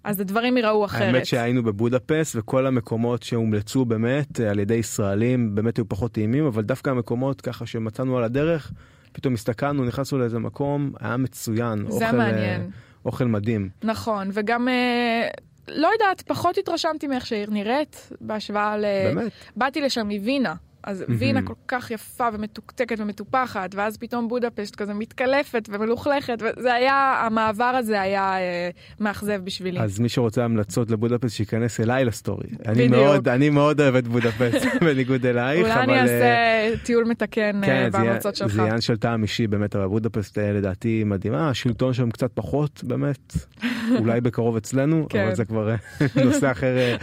אז הדברים ייראו אחרת. האמת שהיינו בבודפסט וכל המקומות שהומלצו באמת אה, על ידי ישראלים באמת היו פחות טעימים, אבל דווקא המקומות ככה שמצאנו על הדרך, פתאום הסתכלנו, נכנסנו לאיזה מקום, היה מצוין. זה אוכל, מעניין. אה, אוכל מדהים. נכון, וגם, אה, לא יודעת, פחות התרשמתי מאיך שהעיר נראית, בהשוואה ל... באמת. באתי לשם מווינה. אז וינה כל כך יפה ומתוקתקת ומטופחת, ואז פתאום בודפשט כזה מתקלפת ומלוכלכת, וזה היה, המעבר הזה היה אה, מאכזב בשבילי. אז מי שרוצה המלצות לבודפסט שייכנס אליי לסטורי. אני בדיוק. מאוד, אני מאוד אוהב את בודפסט <laughs> בניגוד אלייך, אולי אבל... אני אה, אעשה טיול מתקן אה, כן, בהמלצות שלך. זה עניין של טעם אישי באמת, אבל בודפסט אה, לדעתי מדהימה, השלטון שם קצת פחות באמת, <laughs> אולי בקרוב אצלנו, כן. אבל זה כבר אה, <laughs> נושא אחר אה,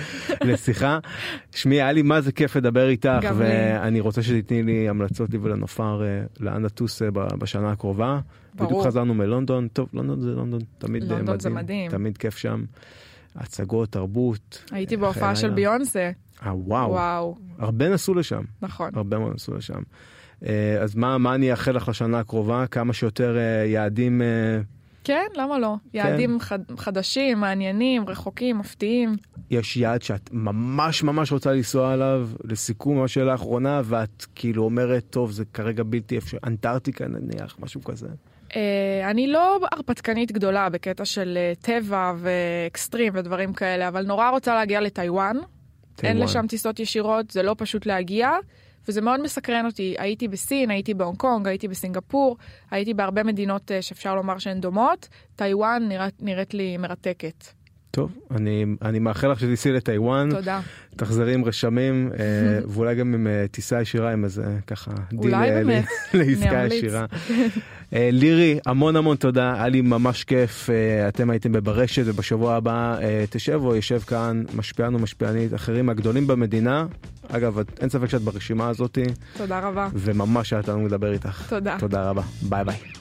לשיחה. שמי, היה לי מה זה כיף לדבר איתך, גם לי. ואני רוצה שתתני לי המלצות לי ולנופר אה, לאן לטוס אה, בשנה הקרובה. בדיוק ברור. חזרנו מלונדון, טוב, לונדון זה לונדון, תמיד אה, לונדון זה מדהים. תמיד כיף שם. הצגות, תרבות. הייתי בהופעה של. ביונסה. אה, וואו, וואו, הרבה נסעו לשם. נכון. הרבה מאוד נסעו לשם. אז מה, מה אני אאחל לך לשנה הקרובה? כמה שיותר יעדים, כן, למה לא? כן. יעדים חד- חדשים, מעניינים, רחוקים, מפתיעים. יש יעד שאת ממש ממש רוצה לנסוע עליו, לסיכום השאלה האחרונה, ואת כאילו אומרת, טוב, זה כרגע בלתי אפשרי, אנטארקטיקה נניח, משהו כזה. אה, אני לא הרפתקנית גדולה בקטע של אה, טבע ואקסטרים ודברים כאלה, אבל נורא רוצה להגיע לטיוואן. אין. לשם טיסות ישירות, זה לא פשוט להגיע, וזה מאוד מסקרן אותי. הייתי בסין, הייתי בהונג קונג, הייתי בסינגפור, הייתי בהרבה מדינות אה, שאפשר לומר שהן דומות. טיוואן נראית, נראית לי מרתקת. טוב, אני, אני מאחל לך שתיסעי לטיוואן, תודה. תחזרי עם רשמים, אה, <laughs> ואולי גם עם אה, טיסה ישירה עם איזה ככה דיל אה, <laughs> לעסקה. ישירה. <laughs> אה, לירי, המון המון תודה, היה לי ממש כיף, אה, אתם הייתם ברשת ובשבוע הבא אה, תשב או יושב כאן משפיען ומשפיענית אחרים הגדולים במדינה. אגב, אין ספק שאת ברשימה הזאתי, תודה רבה. וממש היה תענוג לדבר איתך. תודה. תודה רבה, ביי ביי.